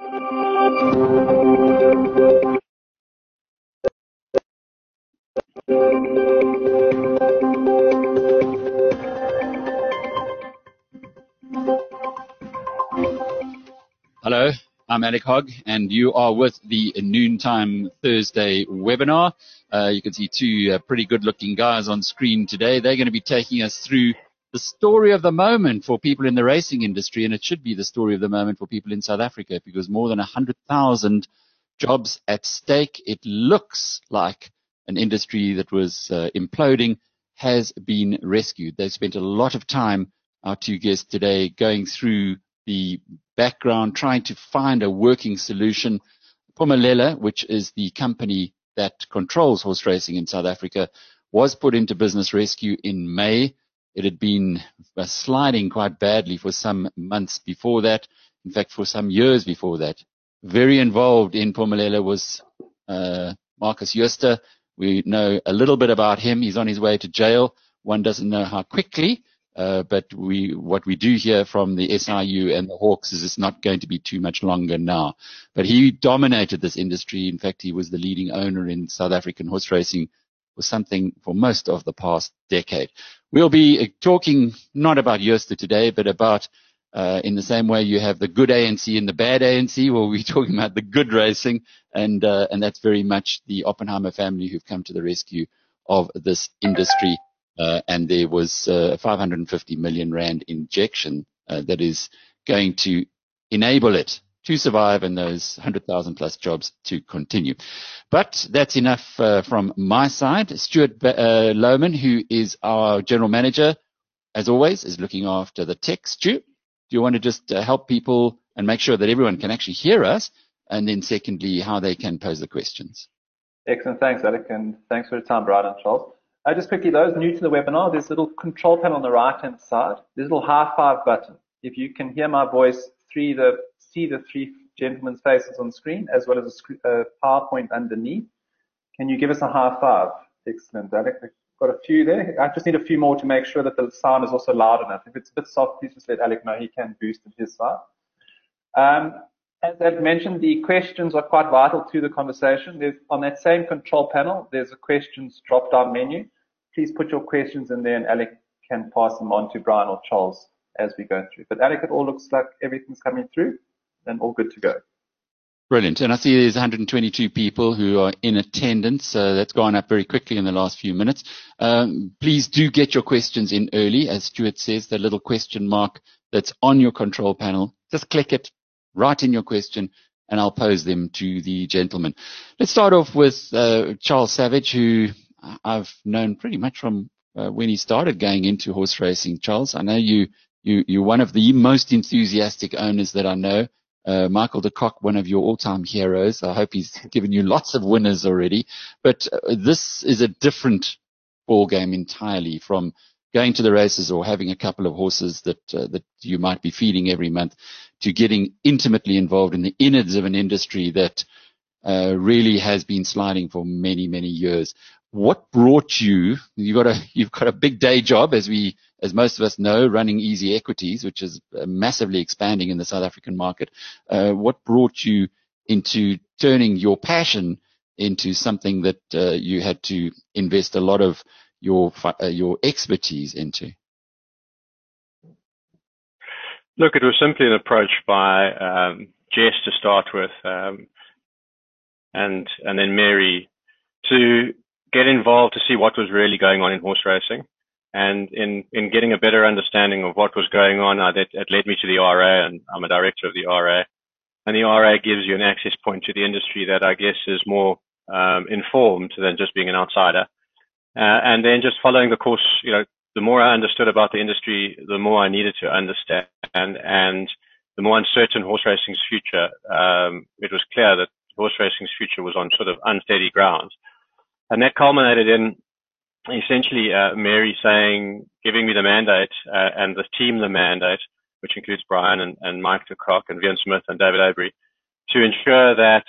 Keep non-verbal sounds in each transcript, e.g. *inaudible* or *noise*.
Hello, I'm Alec Hogg, and you are with the Noontime Thursday webinar. Uh, you can see two uh, pretty good looking guys on screen today. They're going to be taking us through the story of the moment for people in the racing industry, and it should be the story of the moment for people in South Africa because more than 100,000 jobs at stake. It looks like an industry that was uh, imploding has been rescued. They've spent a lot of time, our two guests today, going through the background, trying to find a working solution. Phumelela, which is the company that controls horse racing in South Africa, was put into business rescue in May. It had been sliding quite badly for some months before that. In fact, for some years before that. Very involved in Phumelela was uh, Marcus Jooste. We know a little bit about him. He's on his way to jail. One doesn't know how quickly, uh, but we, what we do hear from the SIU and the Hawks is it's not going to be too much longer now. But he dominated this industry. In fact, he was the leading owner in South African horse racing for something for most of the past decade. We'll be talking not about Jooste today, but about uh, in the same way you have the good ANC and the bad ANC, well, we're *laughs* talking about the good racing, and uh, and that's very much the Oppenheimer family who've come to the rescue of this industry. Uh, and there was uh, 550 million rand injection uh, that is going to enable it to survive and those 100,000 plus jobs to continue. But that's enough uh, from my side. Stuart uh, Lowman, who is our general manager, as always, is looking after the tech. Stu, do you want to just uh, help people and make sure that everyone can actually hear us? And then secondly, how they can pose the questions. Excellent. Thanks, Alec. And thanks for the time, Brian and Charles. Uh, just quickly, those new to the webinar, there's a little control panel on the right-hand side. There's a little high five button. If you can hear my voice through the see the three gentlemen's faces on screen as well as a PowerPoint underneath. Can you give us a high five? Excellent, Alec. I've got a few there. I just need a few more to make sure that the sound is also loud enough. If it's a bit soft, please just let Alec know he can boost it his side. Um, as I've mentioned, the questions are quite vital to the conversation. There's, on that same control panel, there's a questions drop-down menu. Please put your questions in there and Alec can pass them on to Brian or Charles as we go through. But Alec, it all looks like everything's coming through and all good to go. Brilliant. And I see there's 122 people who are in attendance. So that's gone up very quickly in the last few minutes. Um, please do get your questions in early. As Stuart says, the little question mark that's on your control panel, just click it, write in your question, and I'll pose them to the gentleman. Let's start off with uh, Charles Savage, who I've known pretty much from uh, when he started going into horse racing. Charles, I know you, you, you're one of the most enthusiastic owners that I know. Uh, Michael de Kock, one of your all-time heroes. I hope he's given you lots of winners already. But uh, this is a different ball game entirely from going to the races or having a couple of horses that uh, that you might be feeding every month to getting intimately involved in the innards of an industry that uh, really has been sliding for many many years. What brought you? You got a you've got a big day job as we as most of us know, running Easy Equities, which is uh, massively expanding in the South African market. Uh, what brought you into turning your passion into something that uh, you had to invest a lot of your uh, your expertise into? Look, it was simply an approach by um, Jess to start with, um, and and then Mary to get involved to see what was really going on in horse racing. And in, in getting a better understanding of what was going on, uh, that, it led me to the RA, and I'm a director of the RA. And the RA gives you an access point to the industry that I guess is more um, informed than just being an outsider. Uh, and then just following the course, you know, the more I understood about the industry, the more I needed to understand, and, and the more uncertain horse racing's future, um, it was clear that horse racing's future was on sort of unsteady grounds. And that culminated in essentially uh, Mary saying, giving me the mandate uh, and the team the mandate, which includes Brian and, and Mike de and Vian Smith and David Avery, to ensure that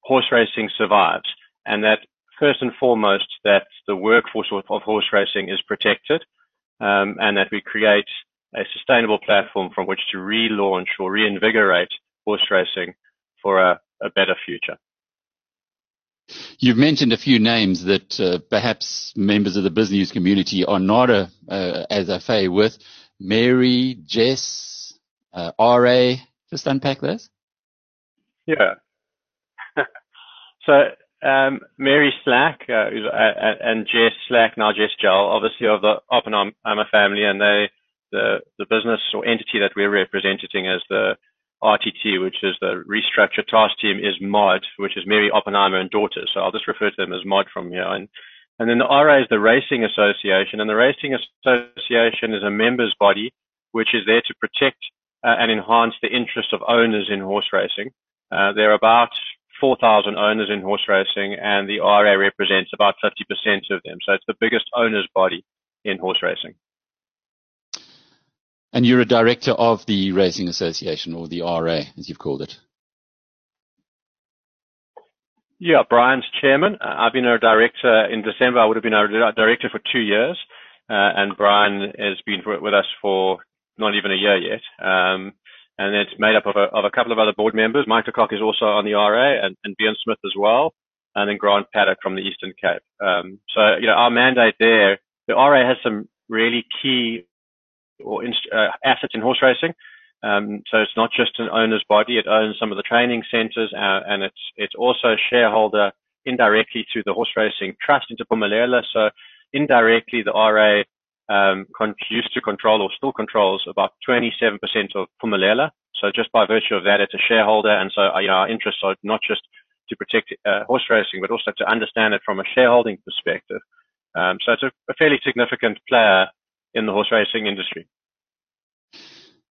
horse racing survives and that first and foremost that the workforce of, of horse racing is protected um, and that we create a sustainable platform from which to relaunch or reinvigorate horse racing for a, a better future. You've mentioned a few names that uh, perhaps members of the business community are not a, uh, as affair with. Mary, Jess, uh, RA. Just unpack those. Yeah. *laughs* so um, Mary Slack uh, uh, and Jess Slack, now Jess Gel, obviously of the Oppenheimer family, and they the the business or entity that we're representing as the RTT, which is the restructured task team, is MOD, which is Mary Oppenheimer and Daughters. So I'll just refer to them as MOD from here. And, and then the RA is the Racing Association, and the Racing Association is a members body which is there to protect uh, and enhance the interests of owners in horse racing. Uh, there are about 4,000 owners in horse racing, and the RA represents about 50% of them. So it's the biggest owners body in horse racing. And you're a director of the Racing Association, or the RA, as you've called it. Yeah, Brian's chairman. I've been a director in December. I would have been a director for two years, uh, and Brian has been with us for not even a year yet. Um, and it's made up of a, of a, couple of other board members. Mike Cock is also on the RA, and, and Smith as well, and then Grant Paddock from the Eastern Cape. Um, so, you know, our mandate there, the RA has some really key or uh, assets in horse racing. Um, so it's not just an owner's body; it owns some of the training centres, uh, and it's it's also a shareholder indirectly to the horse racing trust into Phumelela. So indirectly, the RA um, con- used to control or still controls about 27% of Phumelela. So just by virtue of that, it's a shareholder, and so uh, you know our interests are not just to protect uh, horse racing, but also to understand it from a shareholding perspective. Um, so it's a, a fairly significant player in the horse racing industry.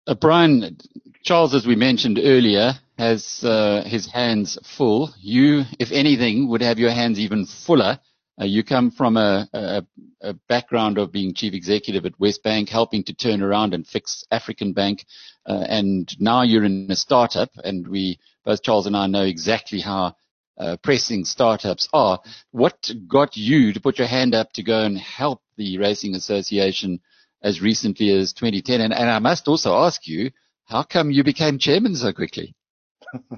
Uh, Brian, Charles, as we mentioned earlier, has uh, his hands full. You, if anything, would have your hands even fuller. Uh, you come from a, a, a, background of being chief executive at WesBank, helping to turn around and fix African Bank, uh, and now you're in a startup. And we, both Charles and I, know exactly how uh, pressing startups are. What got you to put your hand up to go and help the Racing Association as recently as 2010? And, and I must also ask you, how come you became chairman so quickly? *laughs*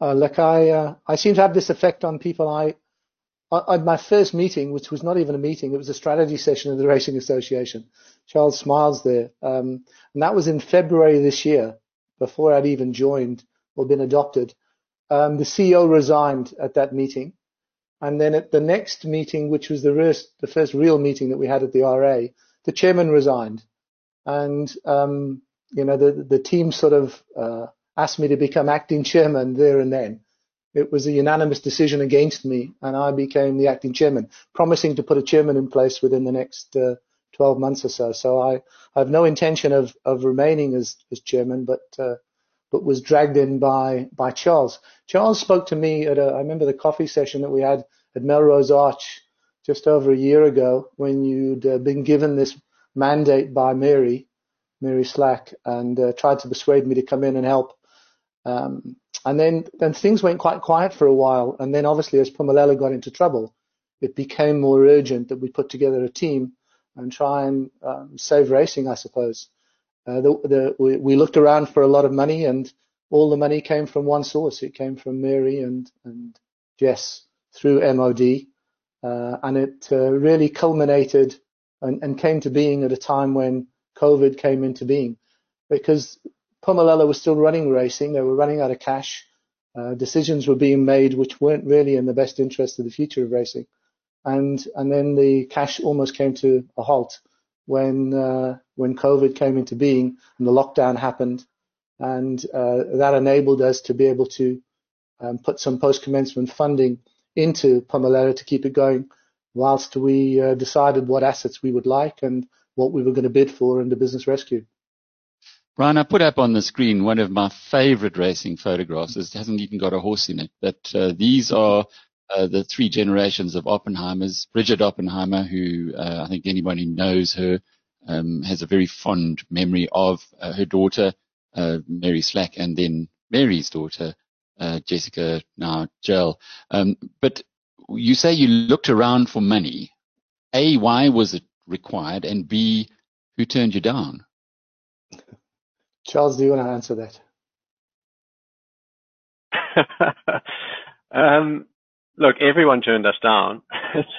uh, look, I uh, I seem to have this effect on people. I at my first meeting, which was not even a meeting, it was a strategy session of the Racing Association. Charles smiles there, um, and that was in February this year, before I'd even joined or been adopted. Um, the CEO resigned at that meeting, and then at the next meeting, which was the first, the first real meeting that we had at the RA, the chairman resigned, and um, you know the the team sort of uh, asked me to become acting chairman there and then. It was a unanimous decision against me, and I became the acting chairman, promising to put a chairman in place within the next uh, 12 months or so. So I, I have no intention of, of remaining as, as chairman, but uh, but was dragged in by by Charles. Charles spoke to me at a, I remember the coffee session that we had at Melrose Arch just over a year ago when you'd uh, been given this mandate by Mary, Mary Slack, and uh, tried to persuade me to come in and help. Um, and then, then things went quite quiet for a while. And then obviously as Phumelela got into trouble, it became more urgent that we put together a team and try and um, save racing, I suppose. Uh, the, the, we, we, looked around for a lot of money and all the money came from one source. It came from Mary and, and Jess through MOD. Uh, and it uh, really culminated and, and, came to being at a time when COVID came into being, because Phumelela was still running racing. They were running out of cash. Uh, decisions were being made which weren't really in the best interest of the future of racing, and and then the cash almost came to a halt when uh, when COVID came into being and the lockdown happened, and uh, that enabled us to be able to um, put some post commencement funding into Phumelela to keep it going whilst we uh, decided what assets we would like and what we were going to bid for in the business rescue. Brian, I put up on the screen one of my favorite racing photographs. It hasn't even got a horse in it, but uh, these are uh, the three generations of Oppenheimers. Bridget Oppenheimer, who uh, I think anyone who knows her um, has a very fond memory of uh, her daughter, uh, Mary Slack, and then Mary's daughter, uh, Jessica now Gel. Um, but you say you looked around for money. A, why was it required? And B, who turned you down? *laughs* Charles, do you want to answer that? *laughs* um, look, everyone turned us down,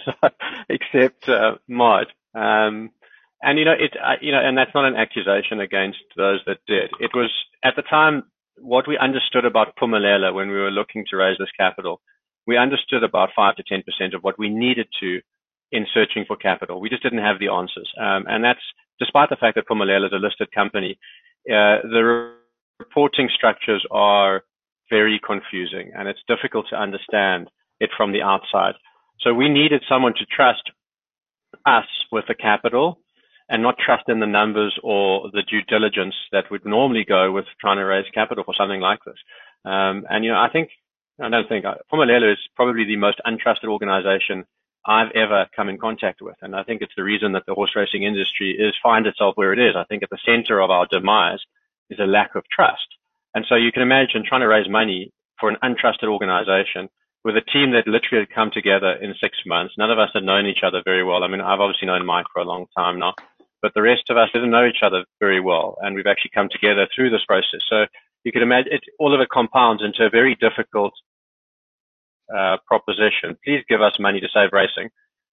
*laughs* except uh, Mod. Um, and you know, it, uh, you know, and that's not an accusation against those that did. It was at the time what we understood about Phumelela when we were looking to raise this capital. We understood about five to ten percent of what we needed to in searching for capital. We just didn't have the answers, um, and that's despite the fact that Phumelela is a listed company. Uh, the reporting structures are very confusing, and it's difficult to understand it from the outside. So we needed someone to trust us with the capital and not trust in the numbers or the due diligence that would normally go with trying to raise capital for something like this. Um, and you know, I think I don't think Phumelela is probably the most untrusted organization I've ever come in contact with, and I think it's the reason that the horse racing industry is finds itself where it is. I think at the center of our demise is a lack of trust. And so you can imagine trying to raise money for an untrusted organization with a team that literally had come together in six months. None of us had known each other very well. I mean, I've obviously known Mike for a long time now, but the rest of us didn't know each other very well. And we've actually come together through this process. So you can imagine it, all of it compounds into a very difficult uh, proposition. Please give us money to save racing.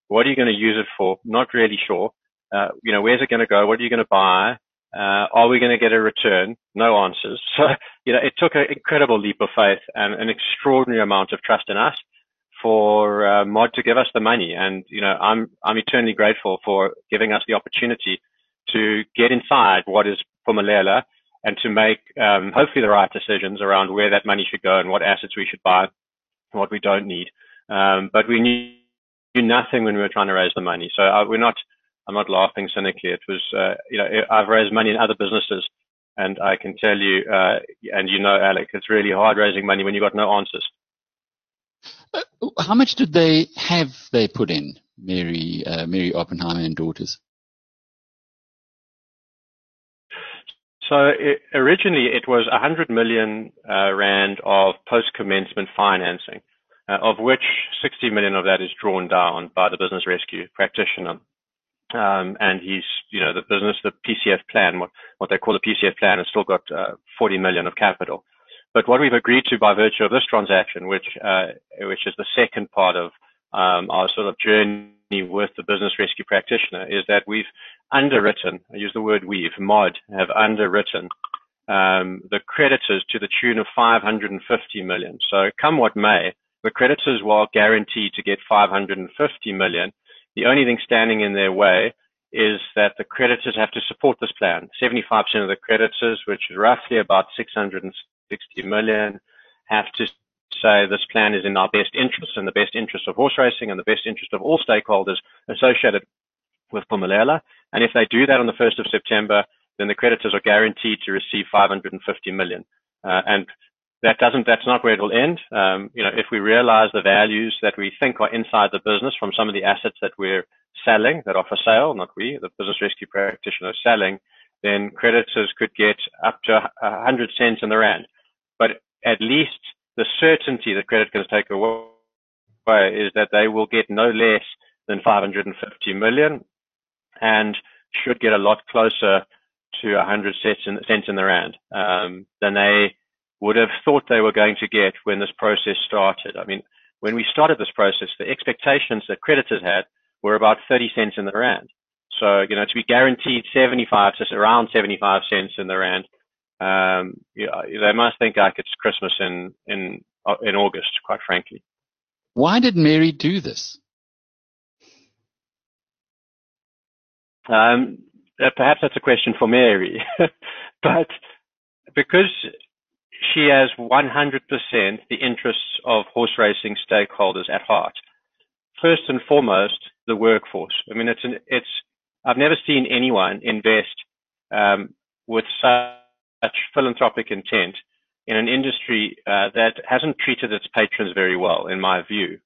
What are you going to use it for? Not really sure. Uh, you know, where's it going to go? What are you going to buy? Uh, are we going to get a return? No answers. *laughs* So, you know, it took an incredible leap of faith and an extraordinary amount of trust in us for uh, Mod to give us the money. And, you know, I'm, I'm eternally grateful for giving us the opportunity to get inside what is Phumelela and to make, um, hopefully the right decisions around where that money should go and what assets we should buy and what we don't need. Um, but we knew, nothing when we were trying to raise the money. So uh, we're not, I'm not laughing cynically. It was, uh, you know, I've raised money in other businesses, and I can tell you, uh, and you know, Alec, it's really hard raising money when you've got no answers. Uh, how much did they have they put in, Mary, uh, Mary Oppenheimer and daughters? So it, originally it was 100 million uh, rand of post-commencement financing, uh, of which 60 million of that is drawn down by the business rescue practitioner. Um, and he's, you know, the business, the PCF plan, what, what they call the PCF plan, has still got uh, 40 million of capital. But what we've agreed to by virtue of this transaction, which uh, which is the second part of um, our sort of journey with the business rescue practitioner, is that we've underwritten. I use the word we've. Mod have underwritten um, the creditors to the tune of 550 million. So come what may, the creditors were guaranteed to get 550 million the only thing standing in their way is that the creditors have to support this plan. 75% of the creditors, which is roughly about 660 million, have to say this plan is in our best interest and the best interest of horse racing and the best interest of all stakeholders associated with Phumelela. And if they do that on the 1st of September, then the creditors are guaranteed to receive 550 million. Uh, and that doesn't, that's not where it'll end. Um, you know, if we realize the values that we think are inside the business from some of the assets that we're selling, that are for sale, not we, the business rescue practitioner selling, then creditors could get up to 100 cents in the rand. But at least the certainty that credit can take away is that they will get no less than 550 million and should get a lot closer to 100 cents in, cents in the rand um, than they would have thought they were going to get when this process started. I mean, when we started this process, the expectations that creditors had were about 30 cents in the rand. So, you know, to be guaranteed 75 to around 75 cents in the rand, um, you know, they must think like it's Christmas in, in, uh, in August, quite frankly. Why did Mary do this? Um, uh, perhaps that's a question for Mary, *laughs* but because she has 100% the interests of horse racing stakeholders at heart. First and foremost, the workforce. I mean, it's an, it's, I've never seen anyone invest um, with such philanthropic intent in an industry uh, that hasn't treated its patrons very well, in my view.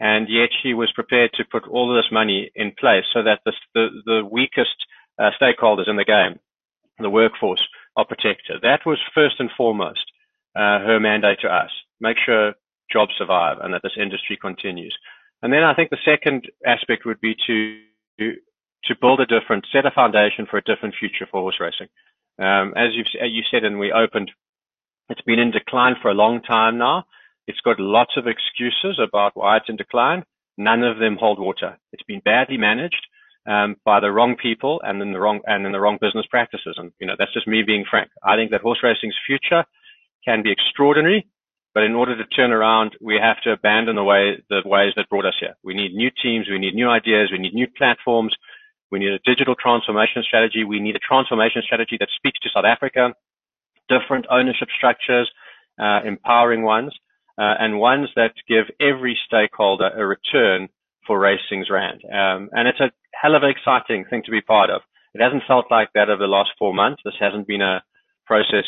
And yet she was prepared to put all this money in place so that the, the, the weakest uh, stakeholders in the game, the workforce, are protected. That was first and foremost uh, her mandate to us. Make sure jobs survive and that this industry continues. And then I think the second aspect would be to to build a different, set a foundation for a different future for horse racing. Um, as you said, and we opened It's been in decline for a long time now. It's got lots of excuses about why it's in decline. None of them hold water. It's been badly managed um, by the wrong people and in the wrong and in the wrong business practices. And you know that's just me being frank. I think that horse racing's future can be extraordinary, but in order to turn around, we have to abandon the way the ways that brought us here. We need new teams, we need new ideas, we need new platforms, we need a digital transformation strategy, we need a transformation strategy that speaks to South Africa, different ownership structures, uh, empowering ones uh, and ones that give every stakeholder a return for Racing's Rand. Um, and it's a hell of an exciting thing to be part of. It hasn't felt like that over the last four months. This hasn't been a process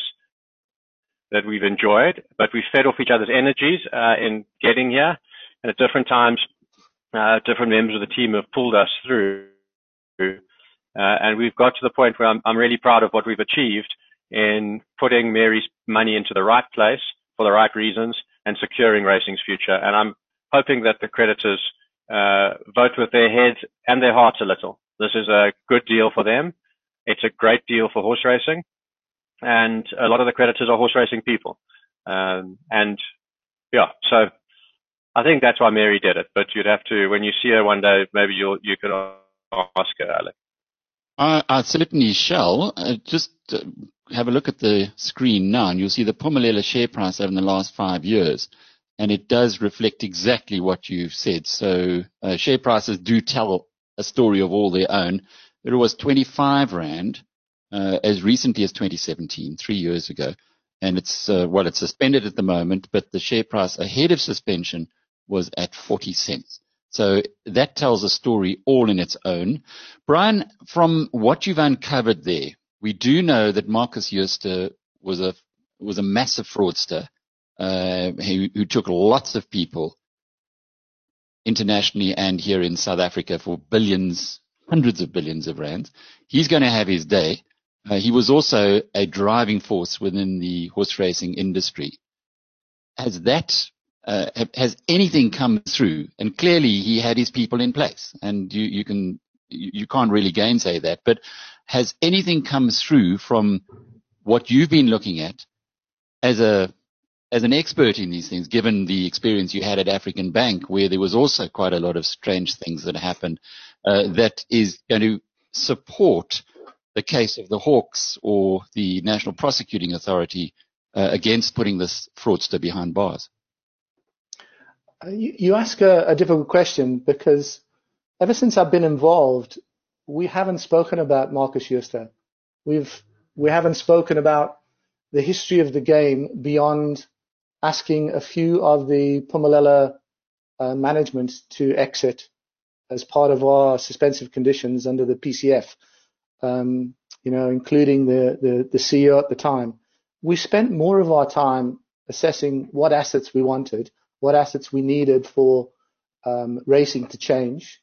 that we've enjoyed, but we've fed off each other's energies uh, in getting here. And at different times, uh, different members of the team have pulled us through. Uh, and we've got to the point where I'm, really proud of what we've achieved in putting Mary's money into the right place for the right reasons and securing racing's future. And I'm hoping that the creditors uh, vote with their heads and their hearts a little. This is a good deal for them. It's a great deal for horse racing. And a lot of the creditors are horse racing people. Um, and yeah, so I think that's why Mary did it. But you'd have to, when you see her one day, maybe you'll, you could her, Alec. I, I certainly shall. Uh, just uh, have a look at the screen now, and you'll see the Phumelela share price over the last five years, and it does reflect exactly what you've said. So uh, share prices do tell a story of all their own. It was 25 rand uh, as recently as 2017, three years ago, and it's uh, well, it's suspended at the moment, but the share price ahead of suspension was at 40 cents. So that tells a story all in its own. Brian, from what you've uncovered there, we do know that Marcus Jooste was a was a massive fraudster uh, who, who took lots of people internationally and here in South Africa for billions, hundreds of billions of rands. He's going to have his day. Uh, he was also a driving force within the horse racing industry. Has that uh, has anything come through? And clearly, he had his people in place, and you, you can you, can't really gainsay that. But has anything come through from what you've been looking at as a as an expert in these things, given the experience you had at African Bank, where there was also quite a lot of strange things that happened, uh, that is going to support the case of the Hawks or the National Prosecuting Authority uh, against putting this fraudster behind bars? You, ask a, a difficult question because ever since I've been involved, we haven't spoken about Marcus Jooste. We've we haven't spoken about the history of the game beyond asking a few of the Phumelela uh, management to exit as part of our suspensive conditions under the PCF. Um, you know, including the, the the CEO at the time. We spent more of our time assessing what assets we wanted what assets we needed for um, racing to change.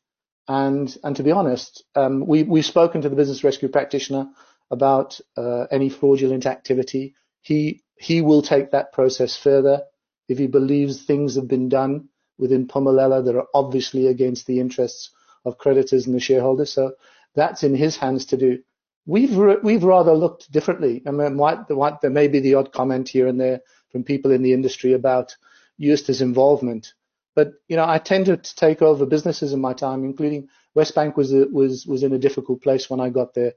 And, and to be honest, um, we, we've spoken to the business rescue practitioner about uh, any fraudulent activity. He, he will take that process further if he believes things have been done within Phumelela that are obviously against the interests of creditors and the shareholders. So that's in his hands to do. We've we've rather looked differently. I mean, might, there may be the odd comment here and there from people in the industry about Jooste's involvement. But you know, I tended to take over businesses in my time, including WesBank was a, was was in a difficult place when I got there.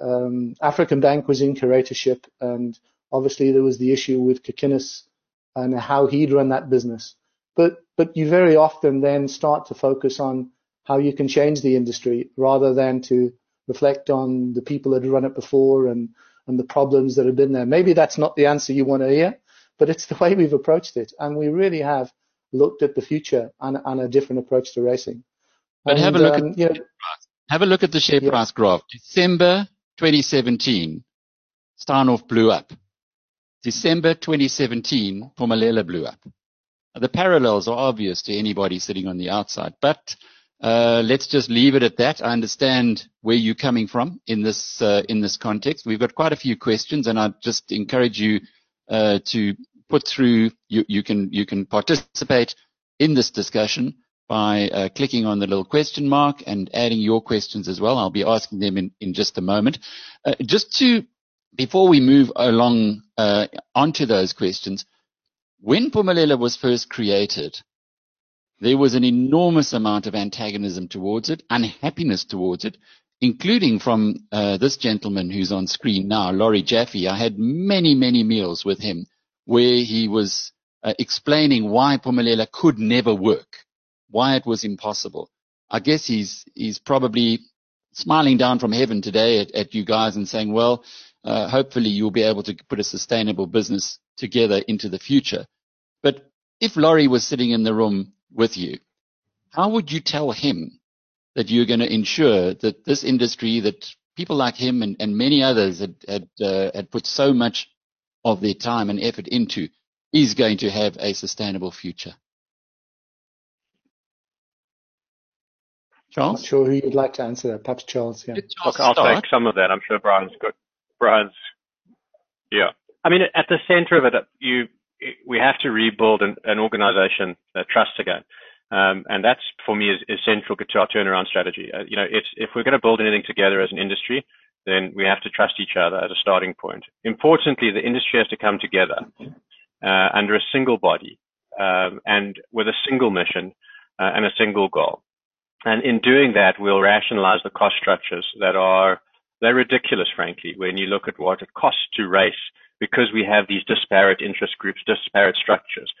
Um, African Bank was in curatorship, and obviously there was the issue with Kokinis and how he'd run that business. But but you very often then start to focus on how you can change the industry rather than to reflect on the people that had run it before and and the problems that have been there. Maybe that's not the answer you want to hear, but it's the way we've approached it, and we really have looked at the future and, and a different approach to racing. But and, have a look um, at you know, have a look at the share yeah. price graph. December 2017, Steinhoff blew up. December 2017, Phumelela blew up. The parallels are obvious to anybody sitting on the outside, but uh, let's just leave it at that. I understand where you're coming from in this uh, in this context. We've got quite a few questions, and I just encourage you uh, to put through. You, you can you can participate in this discussion by uh, clicking on the little question mark and adding your questions as well. I'll be asking them in, in just a moment. Uh, just to before we move along uh, onto those questions, when Phumelela was first created, there was an enormous amount of antagonism towards it, unhappiness towards it, including from uh, this gentleman who's on screen now, Laurie Jaffe. I had many, many meals with him where he was uh, explaining why Phumelela could never work, why it was impossible. I guess he's he's probably smiling down from heaven today at, at you guys and saying, well, uh, hopefully you'll be able to put a sustainable business together into the future. But if Laurie was sitting in the room with you, how would you tell him that you're going to ensure that this industry that people like him and, and many others had, had, uh, had put so much of their time and effort into is going to have a sustainable future? Charles? Not sure who you'd like to answer that. Perhaps Charles, yeah. Charles Look, I'll start? take some of that. I'm sure Brian's got, Brian's, yeah. I mean, at the center of it, you, we have to rebuild an, an organization that trusts again. Um, and that's for me is, central to our turnaround strategy. Uh, you know, if, if we're going to build anything together as an industry, then we have to trust each other as a starting point. Importantly, the industry has to come together uh, under a single body um, and with a single mission uh, and a single goal. And in doing that, we'll rationalize the cost structures that are they're ridiculous, frankly, when you look at what it costs to race because we have these disparate interest groups, disparate structures.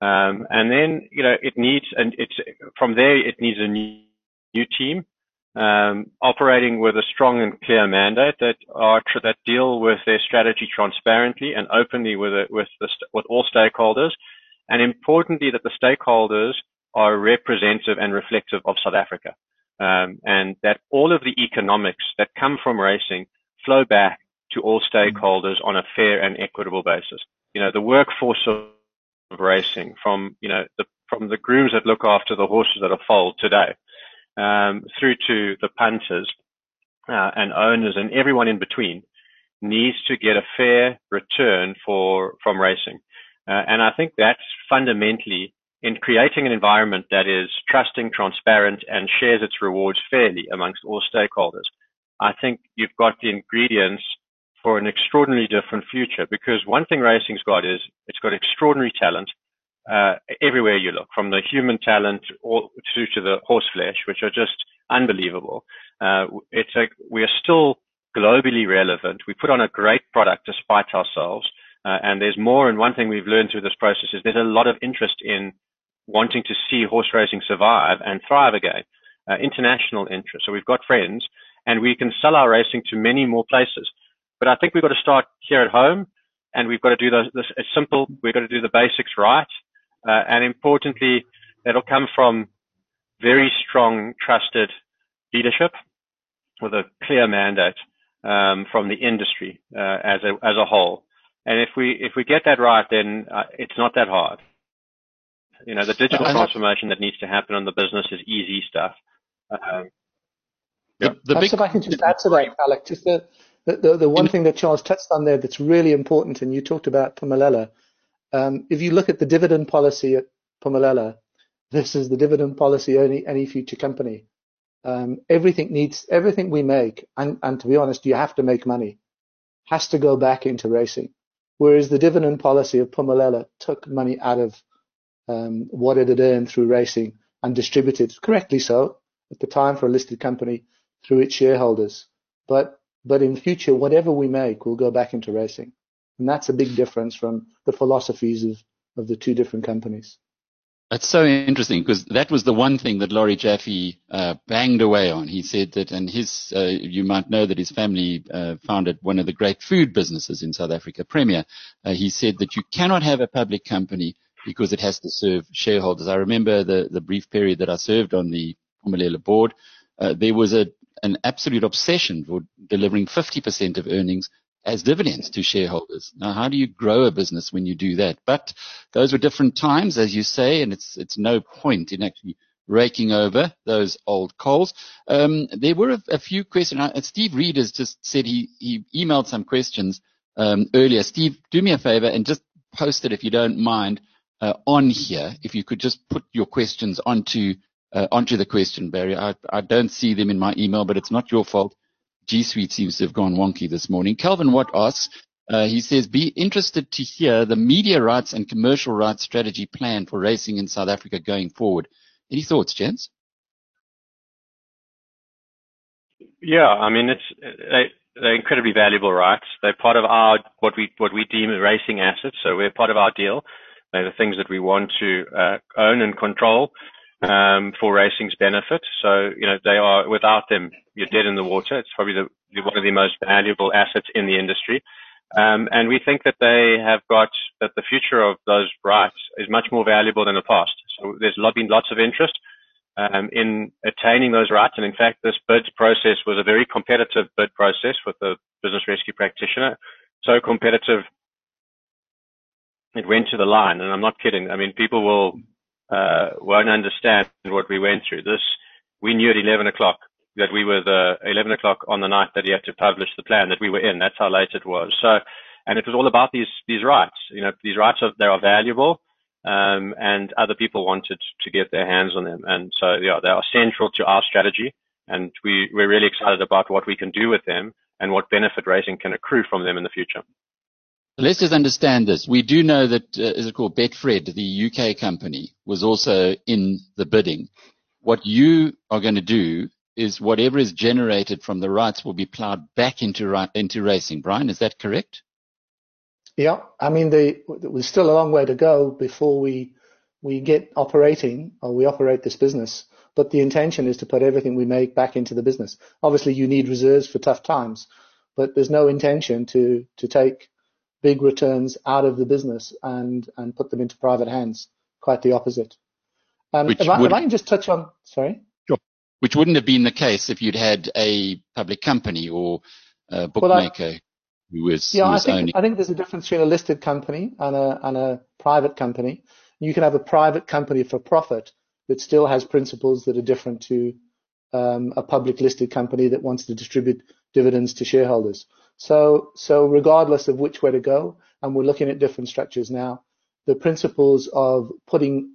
Um, and then, you know, it needs, and it's from there, it needs a new, new team, um, operating with a strong and clear mandate that are, that deal with their strategy transparently and openly with it, with the, with all stakeholders. And importantly, that the stakeholders are representative and reflective of South Africa. Um, and that all of the economics that come from racing flow back to all stakeholders on a fair and equitable basis. You know, the workforce of racing from, you know, the, from the grooms that look after the horses that are foaled today, um, through to the punters, uh, and owners and everyone in between needs to get a fair return for, from racing. Uh, and I think that's fundamentally in creating an environment that is trusting, transparent, and shares its rewards fairly amongst all stakeholders. I think you've got the ingredients for an extraordinarily different future because one thing racing's got is it's got extraordinary talent uh, everywhere you look, from the human talent all to, to the horse flesh, which are just unbelievable. Uh, it's a, we are still globally relevant. We put on a great product despite ourselves. Uh, and there's more. And one thing we've learned through this process is there's a lot of interest in wanting to see horse racing survive and thrive again. Uh, international interest. So we've got friends and we can sell our racing to many more places. But I think we've got to start here at home and we've got to do this, it's simple. We've got to do the basics right. Uh, and importantly, that'll come from very strong, trusted leadership with a clear mandate um, from the industry uh, as a as a whole. And if we if we get that right, then uh, it's not that hard. You know, the digital transformation that needs to happen on the business is easy stuff. Um, yeah. The, the big, if I can just add to that, Alec, just the, the, the one thing that Charles touched on there that's really important, and you talked about Phumelela. Um, if you look at the dividend policy at Phumelela, this is the dividend policy of any, any future company. Um, everything needs, everything we make, and, and to be honest, you have to make money, has to go back into racing. Whereas the dividend policy of Phumelela took money out of um, what it had earned through racing and distributed correctly so at the time for a listed company through its shareholders. But but in future, whatever we make we'll go back into racing, and that's a big difference from the philosophies of of the two different companies. That's so interesting because that was the one thing that Laurie Jaffe uh, banged away on. He said that, and his, uh, you might know that his family uh, founded one of the great food businesses in South Africa, Premier. Uh, he said that you cannot have a public company because it has to serve shareholders. I remember the, the brief period that I served on the Phumelela board. Uh, there was a, an absolute obsession for delivering 50% of earnings as dividends to shareholders. Now, how do you grow a business when you do that? But those were different times, as you say, and it's, it's no point in actually raking over those old coals. Um, there were a, a few questions. Uh, Steve Reed has just said he, he emailed some questions um, earlier. Steve, do me a favor and just post it if you don't mind uh, on here, if you could just put your questions onto uh, onto the question Barry. I, I don't see them in my email, but it's not your fault. G Suite seems to have gone wonky this morning. Calvin Watt asks, uh, he says, be interested to hear the media rights and commercial rights strategy plan for racing in South Africa going forward. Any thoughts, gents? Yeah, I mean, it's they, they're incredibly valuable rights. They're part of our what we what we deem racing assets. So we're part of our deal. They're the things that we want to uh, own and control um, for racing's benefit. So you know, they are without them, you're dead in the water. It's probably the, one of the most valuable assets in the industry. Um, and we think that they have got that the future of those rights is much more valuable than the past. So there's been lots of interest um, in attaining those rights. And in fact, this bid process was a very competitive bid process with the business rescue practitioner. So competitive, it went to the line. And I'm not kidding. I mean, people will uh, won't understand what we went through. This we knew at 11 o'clock that we were the 11 o'clock on the night that he had to publish the plan that we were in. That's how late it was. So, and it was all about these these rights. You know, these rights are they are valuable um, and other people wanted to get their hands on them. And so, yeah, they are central to our strategy, and we, we're really excited about what we can do with them and what benefit racing can accrue from them in the future. Let's just understand this. We do know that, uh, is it called Betfred, the UK company, was also in the bidding. What you are going to do is whatever is generated from the rights will be plowed back into, into racing. Brian, is that correct? Yeah, I mean, the, there's still a long way to go before we we get operating or we operate this business. But the intention is to put everything we make back into the business. Obviously, you need reserves for tough times, but there's no intention to to take big returns out of the business and and put them into private hands. Quite the opposite. Um, if, I, if I can just touch on, sorry. Sure. Which wouldn't have been the case if you'd had a public company or a bookmaker. Well, I, who is yeah, I think owning. I think there's a difference between a listed company and a and a private company. You can have a private company for profit that still has principles that are different to um, a public listed company that wants to distribute dividends to shareholders. So so regardless of which way to go, and we're looking at different structures now, the principles of putting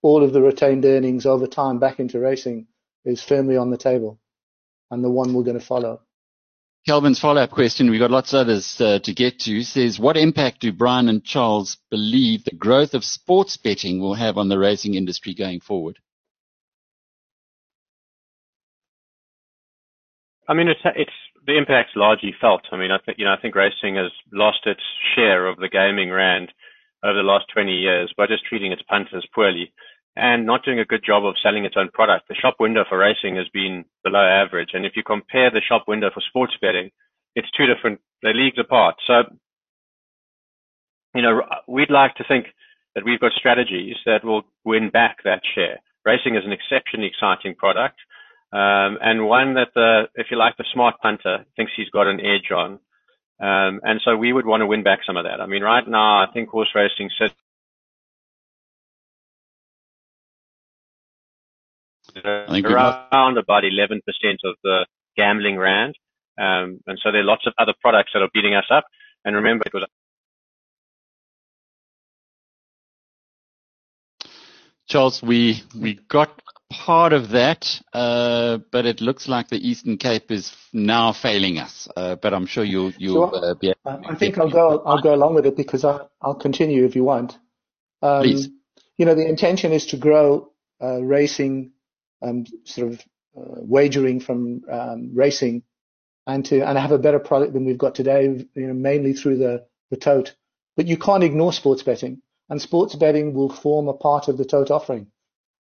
all of the retained earnings over time back into racing is firmly on the table, and the one we're going to follow. Kelvin's follow-up question, we've got lots of others uh, to get to, says, what impact do Brian and Charles believe the growth of sports betting will have on the racing industry going forward? I mean, it's, it's the impact's largely felt. I mean, I think you know, I think racing has lost its share of the gaming rand over the last 20 years by just treating its punters poorly and not doing a good job of selling its own product. The shop window for racing has been below average. And if you compare the shop window for sports betting, it's two different, they're leagues apart. So, you know, we'd like to think that we've got strategies that will win back that share. Racing is an exceptionally exciting product. Um, and one that the, if you like, the smart punter thinks he's got an edge on. Um, and so we would want to win back some of that. I mean, right now, I think horse racing sits around about 11% of the gambling rand. Um, and so there are lots of other products that are beating us up. And remember, it was Charles, we we got part of that, uh, but it looks like the Eastern Cape is now failing us. Uh, but I'm sure you'll you'll so, uh, be. I think I'll go I'll go along with it because I I'll continue if you want. Um, Please. You know the intention is to grow uh, racing um, sort of uh, wagering from um, racing and to and have a better product than we've got today, you know, mainly through the, the tote. But you can't ignore sports betting, and sports betting will form a part of the tote offering,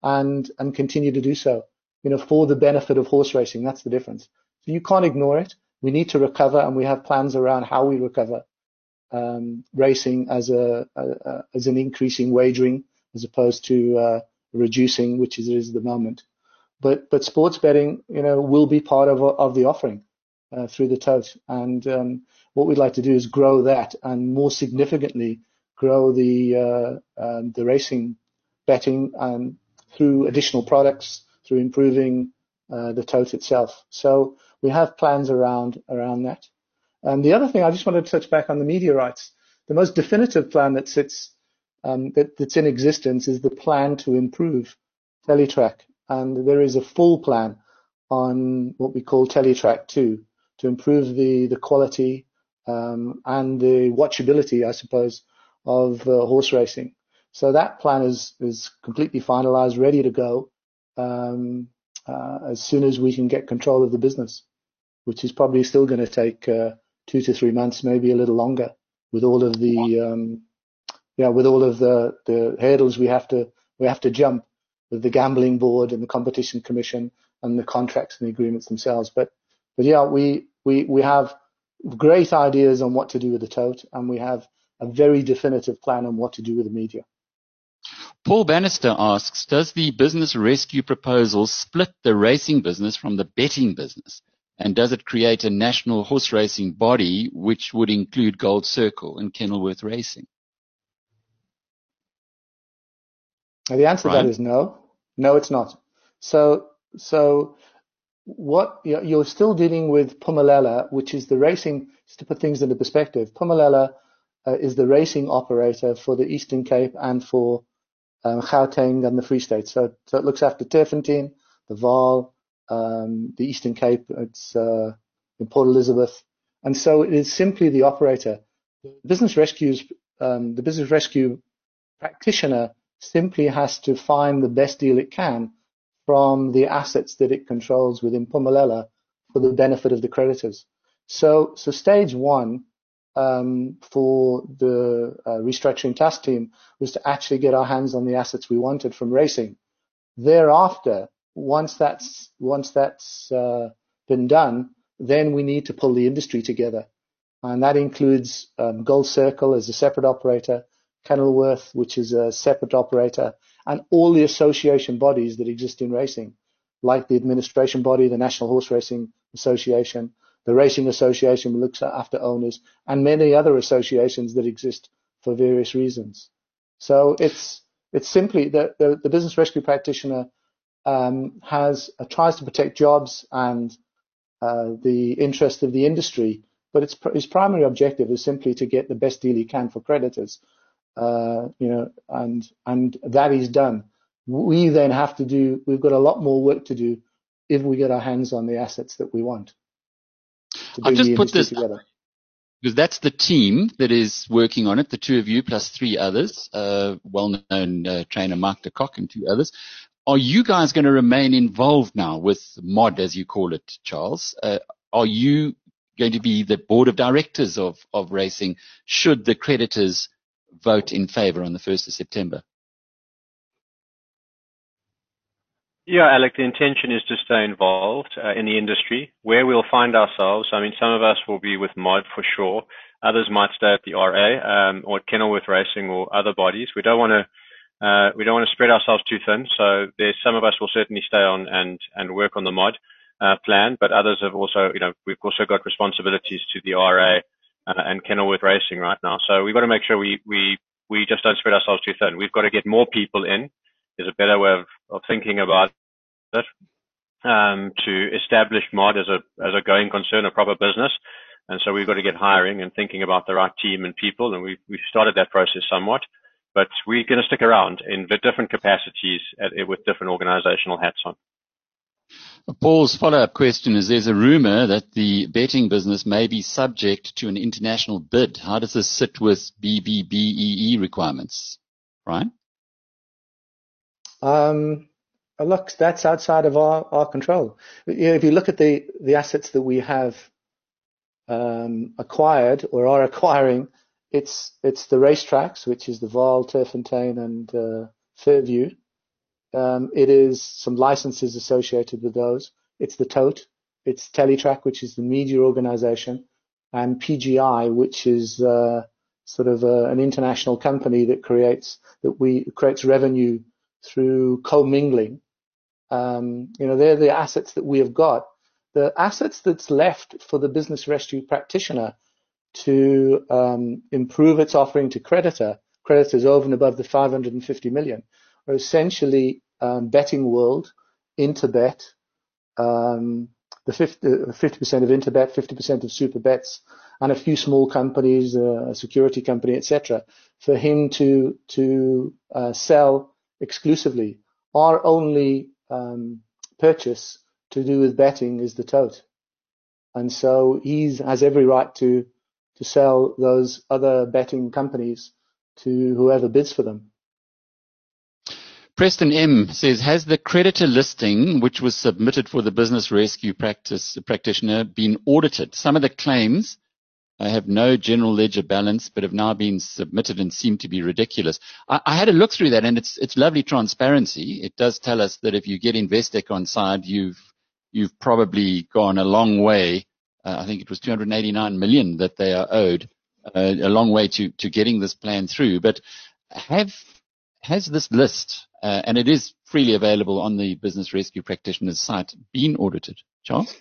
and and continue to do so, you know, for the benefit of horse racing. That's the difference. So you can't ignore it. We need to recover, and we have plans around how we recover um, racing as a, a, a, as an increasing wagering as opposed to uh, reducing, which is, is the moment. But but sports betting, you know, will be part of of the offering uh, through the tote. And um, what we'd like to do is grow that, and more significantly, grow the uh, um, the racing betting um, through additional products, through improving uh, the tote itself. So we have plans around around that. And the other thing I just wanted to touch back on the rights. The most definitive plan that sits um, that, that's in existence is the plan to improve Tellytrack and there is a full plan on what we call Tellytrack 2 to improve the the quality um, and the watchability, I suppose, of uh, horse racing. So that plan is is completely finalized, ready to go um, uh, as soon as we can get control of the business, which is probably still going to take uh, two to three months, maybe a little longer, with all of the um, yeah, with all of the the hurdles we have to we have to jump with the gambling board and the competition commission and the contracts and the agreements themselves. But but yeah, we we we have great ideas on what to do with the tote, and we have a very definitive plan on what to do with the media. Paul Bannister asks, does the business rescue proposal split the racing business from the betting business? And does it create a national horse racing body which would include Gold Circle and Kenilworth Racing? Now The answer to that is no. No, it's not. So, so what you're still dealing with Phumelela, which is the racing. Just to put things into perspective, Phumelela uh, is the racing operator for the Eastern Cape and for um, Gauteng and the Free State. So, so it looks after Turffontein, the Vaal, um, the Eastern Cape. It's uh, in Port Elizabeth, and so it is simply the operator. The business rescues, um, the business rescue practitioner simply has to find the best deal it can from the assets that it controls within Phumelela for the benefit of the creditors. So, so stage one um, for the uh, restructuring task team was to actually get our hands on the assets we wanted from racing. Thereafter, once that's once that's uh, been done, then we need to pull the industry together, and that includes um, Gold Circle as a separate operator, Kenilworth, which is a separate operator, and all the association bodies that exist in racing, like the administration body, the National Horse Racing Association, the Racing Association looks after owners, and many other associations that exist for various reasons. So it's it's simply that the, the, business rescue practitioner um, has uh, tries to protect jobs and uh, the interest of the industry, but its his primary objective is simply to get the best deal he can for creditors uh, you know, and and that is done. We then have to do. We've got a lot more work to do if we get our hands on the assets that we want. I'll just put this together. Because that's the team that is working on it, the two of you plus three others, uh, well-known uh, trainer Mark de Kock and two others. Are you guys going to remain involved now with MOD, as you call it, Charles? Uh, are you going to be the board of directors of, of racing should the creditors vote in favour on the 1st of September? Yeah, Alec, the intention is to stay involved uh, in the industry where we'll find ourselves. I mean, some of us will be with MOD for sure. Others might stay at the RA um, or Kenilworth Racing or other bodies. We don't want to uh, we don't want to spread ourselves too thin. So there's some of us will certainly stay on and and work on the MOD uh, plan, but others have also, you know, we've also got responsibilities to the RA uh, and Kenilworth Racing right now. So we've got to make sure we, we, we just don't spread ourselves too thin. We've got to get more people in is a better way of, of thinking about it. Um, to establish mod as a, as a going concern, a proper business. And so we've got to get hiring and thinking about the right team and people. And we've, we've started that process somewhat, but we're going to stick around in the different capacities at, with different organizational hats on. Paul's follow-up question is there's a rumor that the betting business may be subject to an international bid. How does this sit with BBBEE requirements? Right? Um, look, that's outside of our, our control. If you look at the, the assets that we have um, acquired or are acquiring, it's it's the racetracks, which is the Vaal, Turffontein, and uh, Fairview. Um, it is some licenses associated with those. It's the tote. It's Tellytrack, which is the media organization, and PGI, which is uh, sort of a, an international company that creates that we creates revenue through commingling. Um, you know, they're the assets that we have got. The assets that's left for the business rescue practitioner to um, improve its offering to creditor, creditors over and above the 550 million, are essentially um, betting world, Interbet, um, the 50, percent of Interbet, 50% of Supabets, and a few small companies, uh, a security company, etc., for him to to uh, sell exclusively. Our only um, purchase to do with betting is the tote. and so he has every right to to sell those other betting companies to whoever bids for them. Preston M says, has the creditor listing, which was submitted for the business rescue practice practitioner, been audited? Some of the claims uh, have no general ledger balance, but have now been submitted and seem to be ridiculous. I, I, had a look through that, and it's it's lovely transparency. It does tell us that if you get Investec on side, you've you've probably gone a long way. Uh, I think it was 289 million that they are owed, uh, a long way to to getting this plan through. But have has this list, uh, and it is freely available on the Business Rescue Practitioners site, been audited? Charles?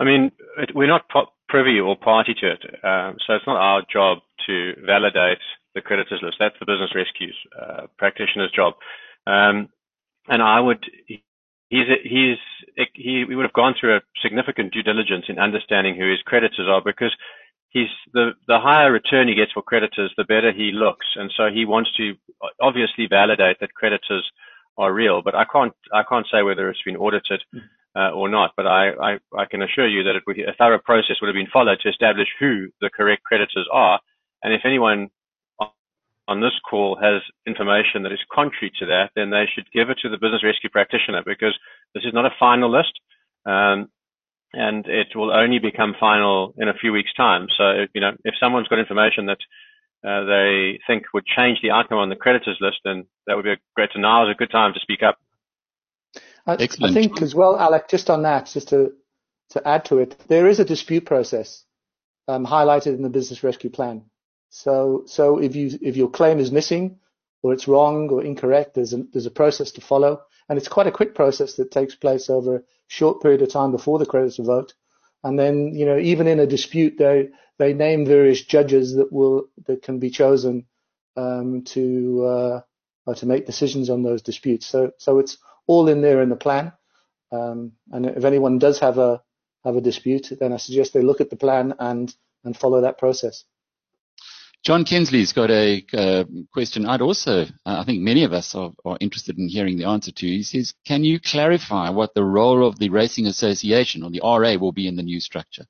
I mean, it, we're not privy or party to it, um, so it's not our job to validate the creditors list. That's the Business Rescue's uh, practitioner's job. Um, and I would, he's, he's, he, we would have gone through a significant due diligence in understanding who his creditors are because he's the the higher return he gets for creditors, the better he looks, and so he wants to obviously validate that creditors are real. But I can't I can't say whether it's been audited uh, or not. But I, I I can assure you that would, a thorough process would have been followed to establish who the correct creditors are, and if anyone on this call has information that is contrary to that, then they should give it to the business rescue practitioner because this is not a final list. Um, and it will only become final in a few weeks' time. So, you know, if someone's got information that uh, they think would change the outcome on the creditors list, then that would be a great. So now is a good time to speak up. I, I think as well, Alec, just on that, just to to add to it, there is a dispute process um, highlighted in the business rescue plan. So, so if you if your claim is missing, or it's wrong or incorrect, there's a there's a process to follow. And it's quite a quick process that takes place over a short period of time before the creditor vote. And then, you know, even in a dispute, they they name various judges that will that can be chosen um, to uh, to make decisions on those disputes. So so it's all in there in the plan. Um, and if anyone does have a have a dispute, then I suggest they look at the plan and and follow that process. John Kinsley's got a uh, question I'd also, uh, I think many of us are, are, interested in hearing the answer to. He says, can you clarify what the role of the Racing Association or the RA will be in the new structure?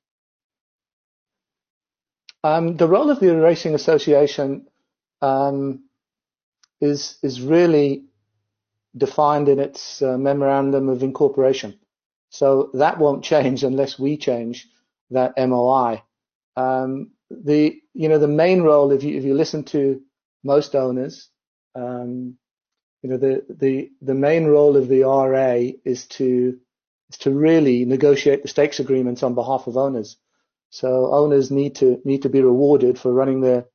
Um, the role of the Racing Association um, is is really defined in its uh, memorandum of incorporation. So that won't change unless we change that MOI. Um, the you know the main role if you if you listen to most owners um, you know the the the main role of the RA is to is to really negotiate the stakes agreements on behalf of owners so owners need to need to be rewarded for running their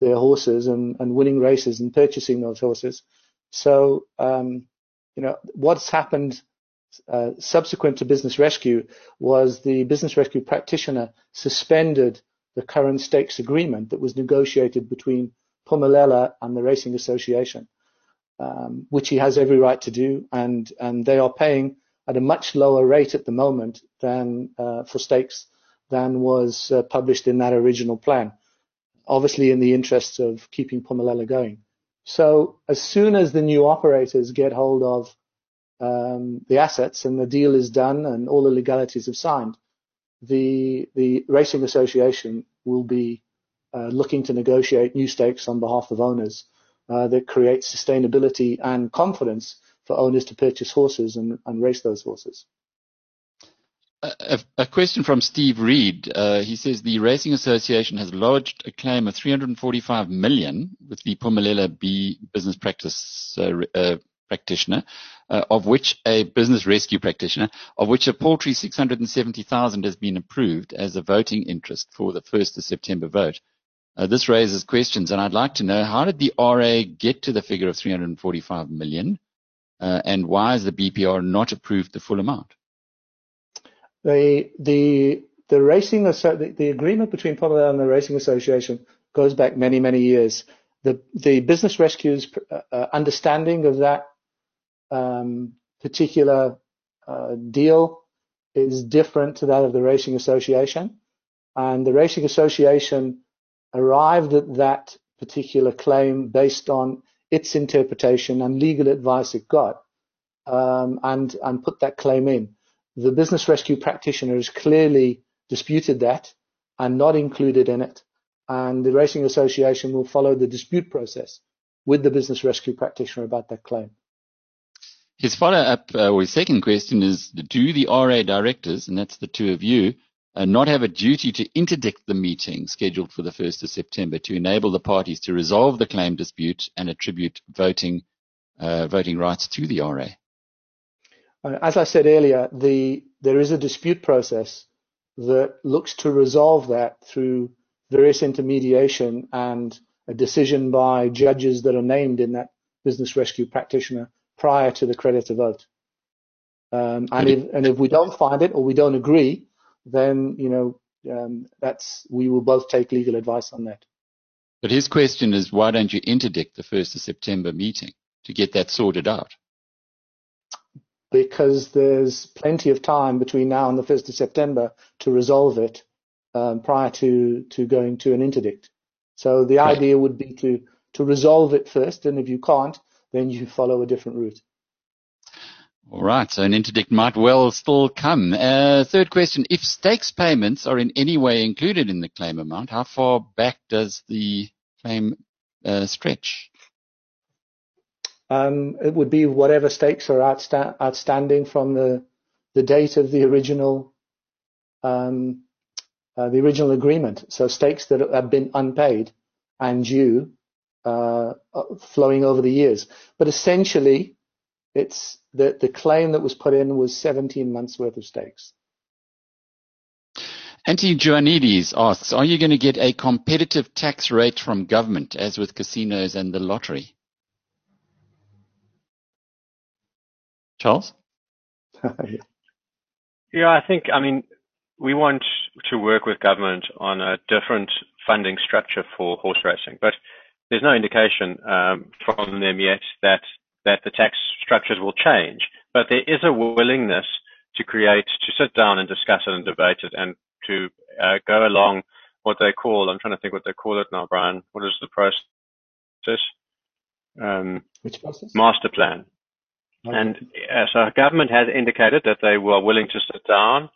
their horses and, and winning races and purchasing those horses so um, you know what's happened uh, subsequent to business rescue was the business rescue practitioner suspended the current stakes agreement that was negotiated between Phumelela and the Racing Association, um, which he has every right to do, and and they are paying at a much lower rate at the moment than uh, for stakes than was uh, published in that original plan. Obviously, in the interests of keeping Phumelela going. So as soon as the new operators get hold of um, the assets and the deal is done and all the legalities have signed, the the racing association will be uh, looking to negotiate new stakes on behalf of owners uh, that create sustainability and confidence for owners to purchase horses and, and race those horses. A, a, question from Steve Reed. Uh, he says the Racing Association has lodged a claim of 345 million with the Phumelela B business practice uh, uh, practitioner, uh, of which a business rescue practitioner, of which a paltry 670,000 has been approved as a voting interest for the 1st of September vote. Uh, this raises questions, and I'd like to know how did the RA get to the figure of 345 million, uh, and why has the BPR not approved the full amount? The the the racing the, the agreement between Phumelela and the Racing Association goes back many many years. The the business rescue's uh, uh understanding of that um, particular uh, deal is different to that of the Racing Association. And the Racing Association arrived at that particular claim based on its interpretation and legal advice it got um, and, and put that claim in. The business rescue practitioner has clearly disputed that and not included in it. And the Racing Association will follow the dispute process with the business rescue practitioner about that claim. His follow-up uh, or his second question is, do the RA directors, and that's the two of you, uh, not have a duty to interdict the meeting scheduled for the 1st of September to enable the parties to resolve the claim dispute and attribute voting uh, voting rights to the RA? Uh, as I said earlier, the, there is a dispute process that looks to resolve that through various intermediation and a decision by judges that are named in that business rescue practitioner prior to the creditor vote. Um, and, if, and if we don't find it or we don't agree, then you know um, that's we will both take legal advice on that. But his question is, why don't you interdict the first of September meeting to get that sorted out? Because there's plenty of time between now and the first of September to resolve it um, prior to to going to an interdict. So the right. idea would be to to resolve it first, and if you can't, then you follow a different route. All right, so an interdict might well still come. Uh, third question, if stakes payments are in any way included in the claim amount, how far back does the claim uh, stretch? Um, it would be whatever stakes are outsta- outstanding from the the date of the original um, uh, the original agreement. So stakes that have been unpaid and due uh, flowing over the years. But essentially, it's the, the claim that was put in was 17 months worth of stakes. Joannides asks, are you going to get a competitive tax rate from government as with casinos and the lottery? Charles? *laughs* yeah, I think, I mean, we want to work with government on a different funding structure for horse racing, but there's no indication um, from them yet that that the tax structures will change. But there is a willingness to create, to sit down and discuss it and debate it, and to uh, go along what they call. I'm trying to think what they call it now, Brian. What is the process? Um, Which process? Master plan. Okay. And uh, so government has indicated that they were willing to sit down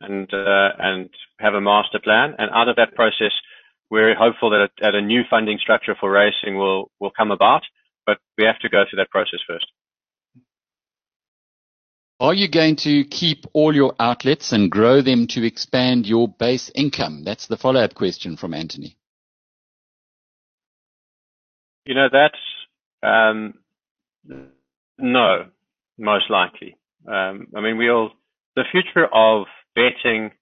and uh, and have a master plan, and out of that process we're hopeful that a, that a new funding structure for racing will, will come about, but we have to go through that process first. Are you going to keep all your outlets and grow them to expand your base income? That's the follow-up question from Anthony. You know, that's, um, no, most likely. Um, I mean, we'll, the future of betting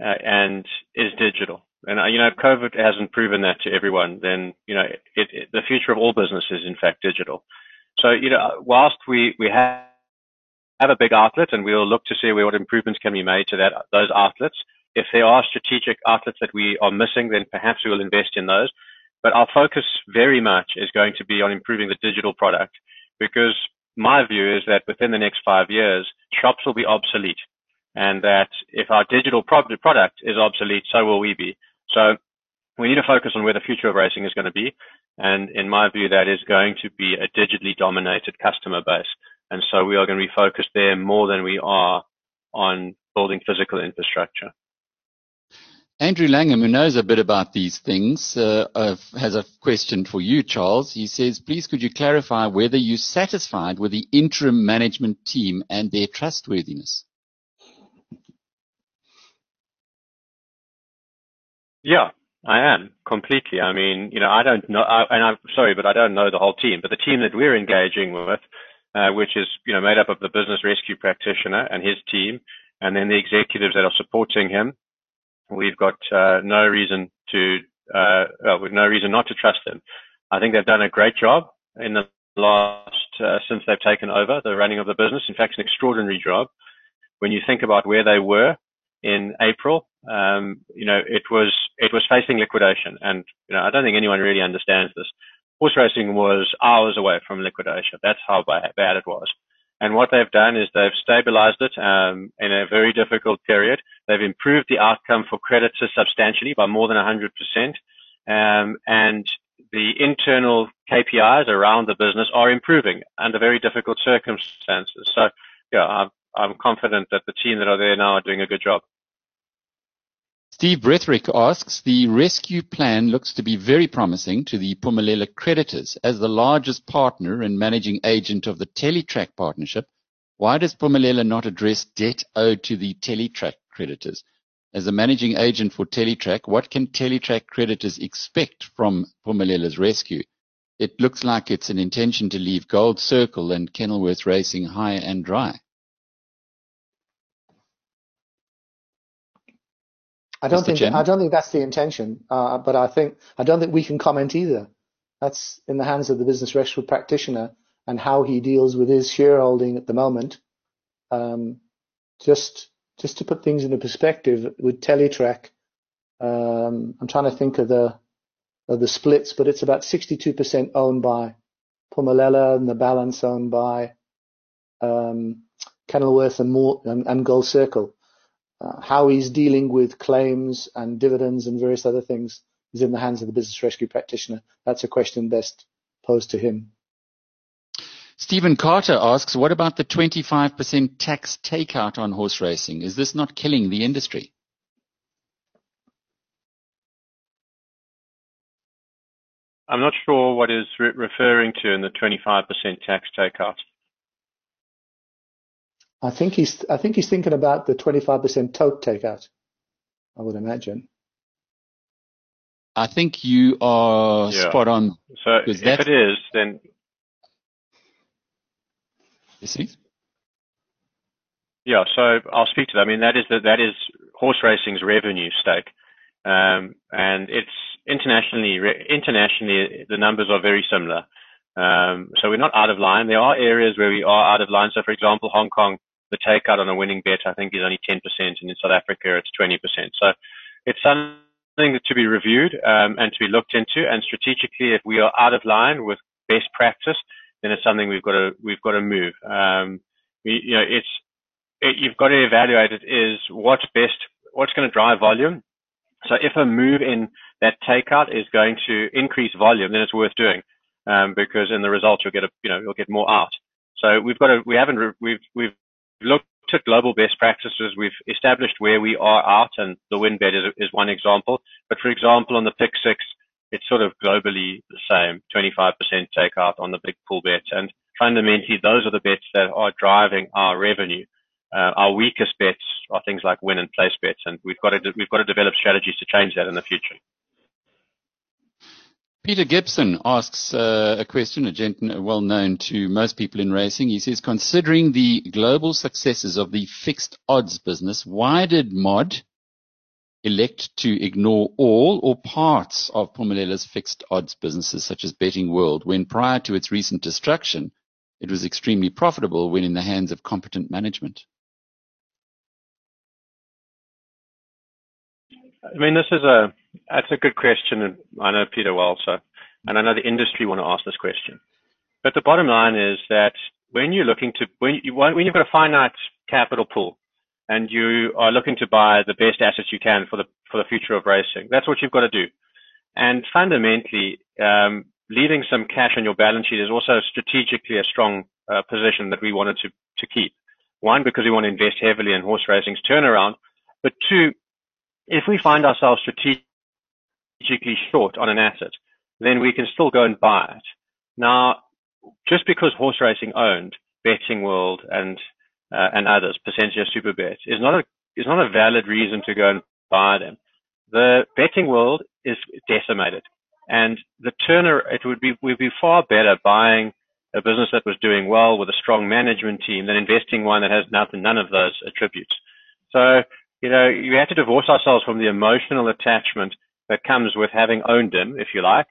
uh, and is digital. And uh, you know, COVID hasn't proven that to everyone. Then you know, it, it, the future of all business is in fact digital. So you know, whilst we we have have a big outlet, and we'll look to see where what improvements can be made to that those outlets. If there are strategic outlets that we are missing, then perhaps we will invest in those. But our focus very much is going to be on improving the digital product because my view is that within the next five years, shops will be obsolete and that if our digital product is obsolete, so will we be. So we need to focus on where the future of racing is going to be. And in my view, that is going to be a digitally dominated customer base. And so we are going to be focused there more than we are on building physical infrastructure. Andrew Langham, who knows a bit about these things, uh, uh, has a question for you, Charles. He says, please could you clarify whether you're satisfied with the interim management team and their trustworthiness? Yeah, I am completely. I mean, you know, I don't know, I, and I'm sorry, but I don't know the whole team. But the team that we're engaging with, uh, which is you know made up of the business rescue practitioner and his team, and then the executives that are supporting him, we've got uh, no reason to, uh, well, no reason not to trust them. I think they've done a great job in the last uh, since they've taken over the running of the business. In fact, an extraordinary job. When you think about where they were in April um, you know, it was it was facing liquidation, and you know, I don't think anyone really understands this. Horse racing was hours away from liquidation. That's how bad it was. And what they've done is they've stabilized it um, in a very difficult period. They've improved the outcome for creditors substantially by more than 100%. Um, and the internal KPIs around the business are improving under very difficult circumstances. So, yeah, I'm I'm confident that the team that are there now are doing a good job. Steve Bretherick asks, the rescue plan looks to be very promising to the Phumelela creditors. As the largest partner and managing agent of the Tellytrack partnership, why does Phumelela not address debt owed to the Tellytrack creditors? As a managing agent for Tellytrack, what can Tellytrack creditors expect from Phumelela's rescue? It looks like it's an intention to leave Gold Circle and Kenilworth Racing high and dry. I don't Mr. think Chairman? I don't think that's the intention, uh, but I think I don't think we can comment either. That's in the hands of the business rescue practitioner and how he deals with his shareholding at the moment. Um, just just to put things into perspective, with Tellytrack, um, I'm trying to think of the of the splits, but it's about 62% owned by Phumelela and the balance owned by um, Kenilworth and, more, and, and Gold Circle. Uh, how he's dealing with claims and dividends and various other things is in the hands of the business rescue practitioner. That's a question best posed to him. Stephen Carter asks, what about the 25% tax takeout on horse racing? Is this not killing the industry? I'm not sure what is re- referring to in the 25% tax takeout. I think he's I think he's thinking about the 25% tote takeout. I would imagine. I think you are Yeah. spot on. So if that's- it is, then You see? yeah. So I'll speak to that. I mean, that is the, that is horse racing's revenue stake, um, and it's internationally re- internationally the numbers are very similar. Um, so we're not out of line. There are areas where we are out of line. So for example, Hong Kong, the takeout on a winning bet I think is only 10%, and in South Africa it's 20%. So it's something to be reviewed um, and to be looked into. And strategically, if we are out of line with best practice, then it's something we've got to we've got to move. Um, we, you know, it's it, you've got to evaluate it is what's best, what's going to drive volume. So if a move in that takeout is going to increase volume, then it's worth doing um, because in the result you'll get a you know you'll get more out. So we've got to we haven't we've we've looked at global best practices. We've established where we are out, and the win bet is, is one example. But for example, on the pick six, it's sort of globally the same, 25% takeout on the big pool bets, and fundamentally those are the bets that are driving our revenue. Uh, our weakest bets are things like win and place bets, and we've got to we've got to develop strategies to change that in the future. Peter Gibson asks uh, a question, a gent well known to most people in racing. He says, considering the global successes of the fixed odds business, why did Mod elect to ignore all or parts of Phumelela's fixed odds businesses, such as Betting World, when prior to its recent destruction, it was extremely profitable when in the hands of competent management? I mean, this is a that's a good question, and I know Peter well, so and I know the industry want to ask this question. But the bottom line is that when you're looking to when you when you've got a finite capital pool, and you are looking to buy the best assets you can for the for the future of racing, that's what you've got to do. And fundamentally, um, leaving some cash on your balance sheet is also strategically a strong uh, position that we wanted to to keep. One, because we want to invest heavily in horse racing's turnaround, but two, if we find ourselves strategically short on an asset, then we can still go and buy it. Now, just because horse racing owned Betting World and uh, and others, Percentage Super Bet, is not a is not a valid reason to go and buy them. The betting world is decimated, and the turner it would be would be far better buying a business that was doing well with a strong management team than investing one that has nothing, none of those attributes. So you know, you have to divorce ourselves from the emotional attachment that comes with having owned them, if you like,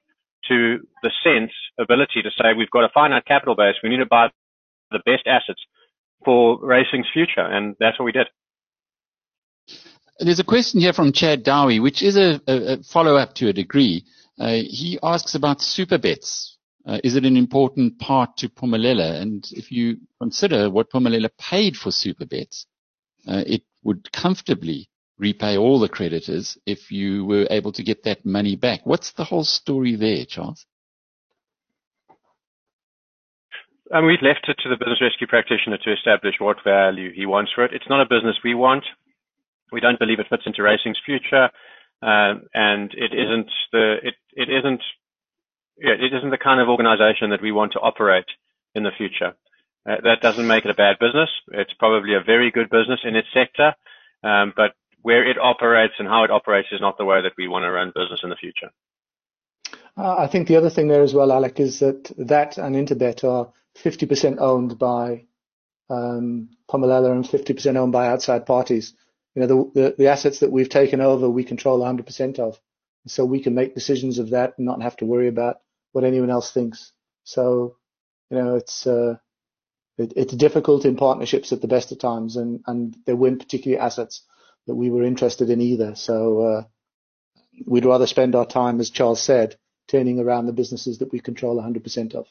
to the sense, ability to say we've got a finite capital base, we need to buy the best assets for racing's future, and that's what we did. There's a question here from Chad Dowie, which is a, a, a follow-up to a degree. Uh, he asks about Supabets. Uh, is it an important part to Phumelela? And if you consider what Phumelela paid for Supabets, uh, it would comfortably repay all the creditors if you were able to get that money back. What's the whole story there, Charles? and we've left it to the business rescue practitioner to establish what value he wants for it. It's not a business we want. We don't believe it fits into racing's future, um, and it isn't the it it isn't yeah, it isn't the kind of organization that we want to operate in the future. Uh, that doesn't make it a bad business. It's probably a very good business in its sector, um, but where it operates and how it operates is not the way that we want to run business in the future. Uh, I think the other thing there as well, Alec, is that that and Interbet are 50% owned by um, and 50% owned by outside parties. You know, the, the, the assets that we've taken over, we control 100% of. So we can make decisions of that and not have to worry about what anyone else thinks. So, you know, it's, uh, it, it's difficult in partnerships at the best of times and, and there weren't particularly assets that we were interested in either. So, uh, we'd rather spend our time, as Charles said, turning around the businesses that we control 100% of.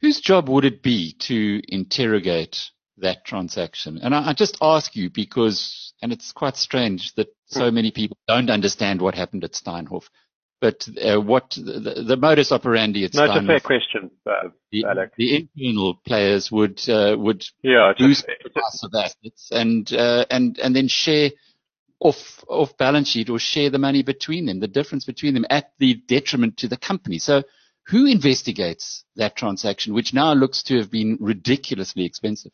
Whose job would it be to interrogate that transaction? And I, I, just ask you because, and it's quite strange that so many people don't understand what happened at Steinhoff. But uh, what the, the, modus operandi at no, it's a fair question, uh, the, the internal players would uh, would yeah, sacrifice of assets and uh, and and then share off off balance sheet or share the money between them, the difference between them at the detriment to the company. So who investigates that transaction, which now looks to have been ridiculously expensive?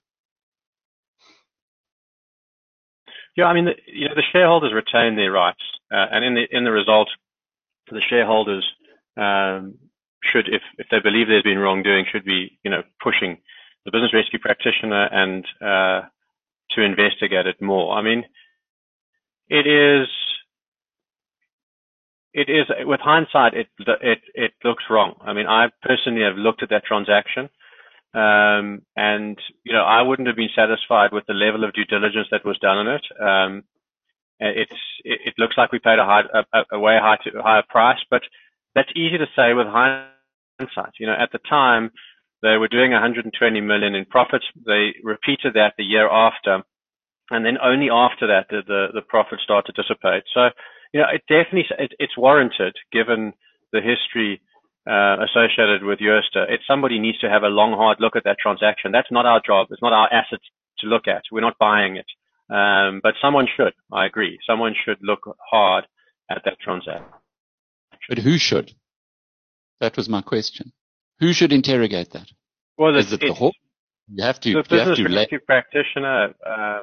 Yeah, I mean, the, you know, the shareholders retain their rights, uh, and in the in the result, the shareholders um, should, if if they believe there's been wrongdoing, should be you know pushing the business rescue practitioner and uh, to investigate it more. I mean, it is it is with hindsight, it it it looks wrong. I mean, I personally have looked at that transaction, um, and you know, I wouldn't have been satisfied with the level of due diligence that was done on it. Um, it, it, looks like we paid a high a, a way higher price, but that's easy to say with hindsight. You know, at the time they were doing 120 million in profits. They repeated that the year after, and then only after that did the the profit start to dissipate. So you know, it definitely it, it's warranted given the history uh, associated with. It somebody needs to have a long, hard look at that transaction. That's not our job. It's not our asset to look at. We're not buying it. Um, but someone should. I agree. Someone should look hard at that transaction. But who should? That was my question. Who should interrogate that? Well, is it the whole? You have to. The you business have to practitioner. Uh,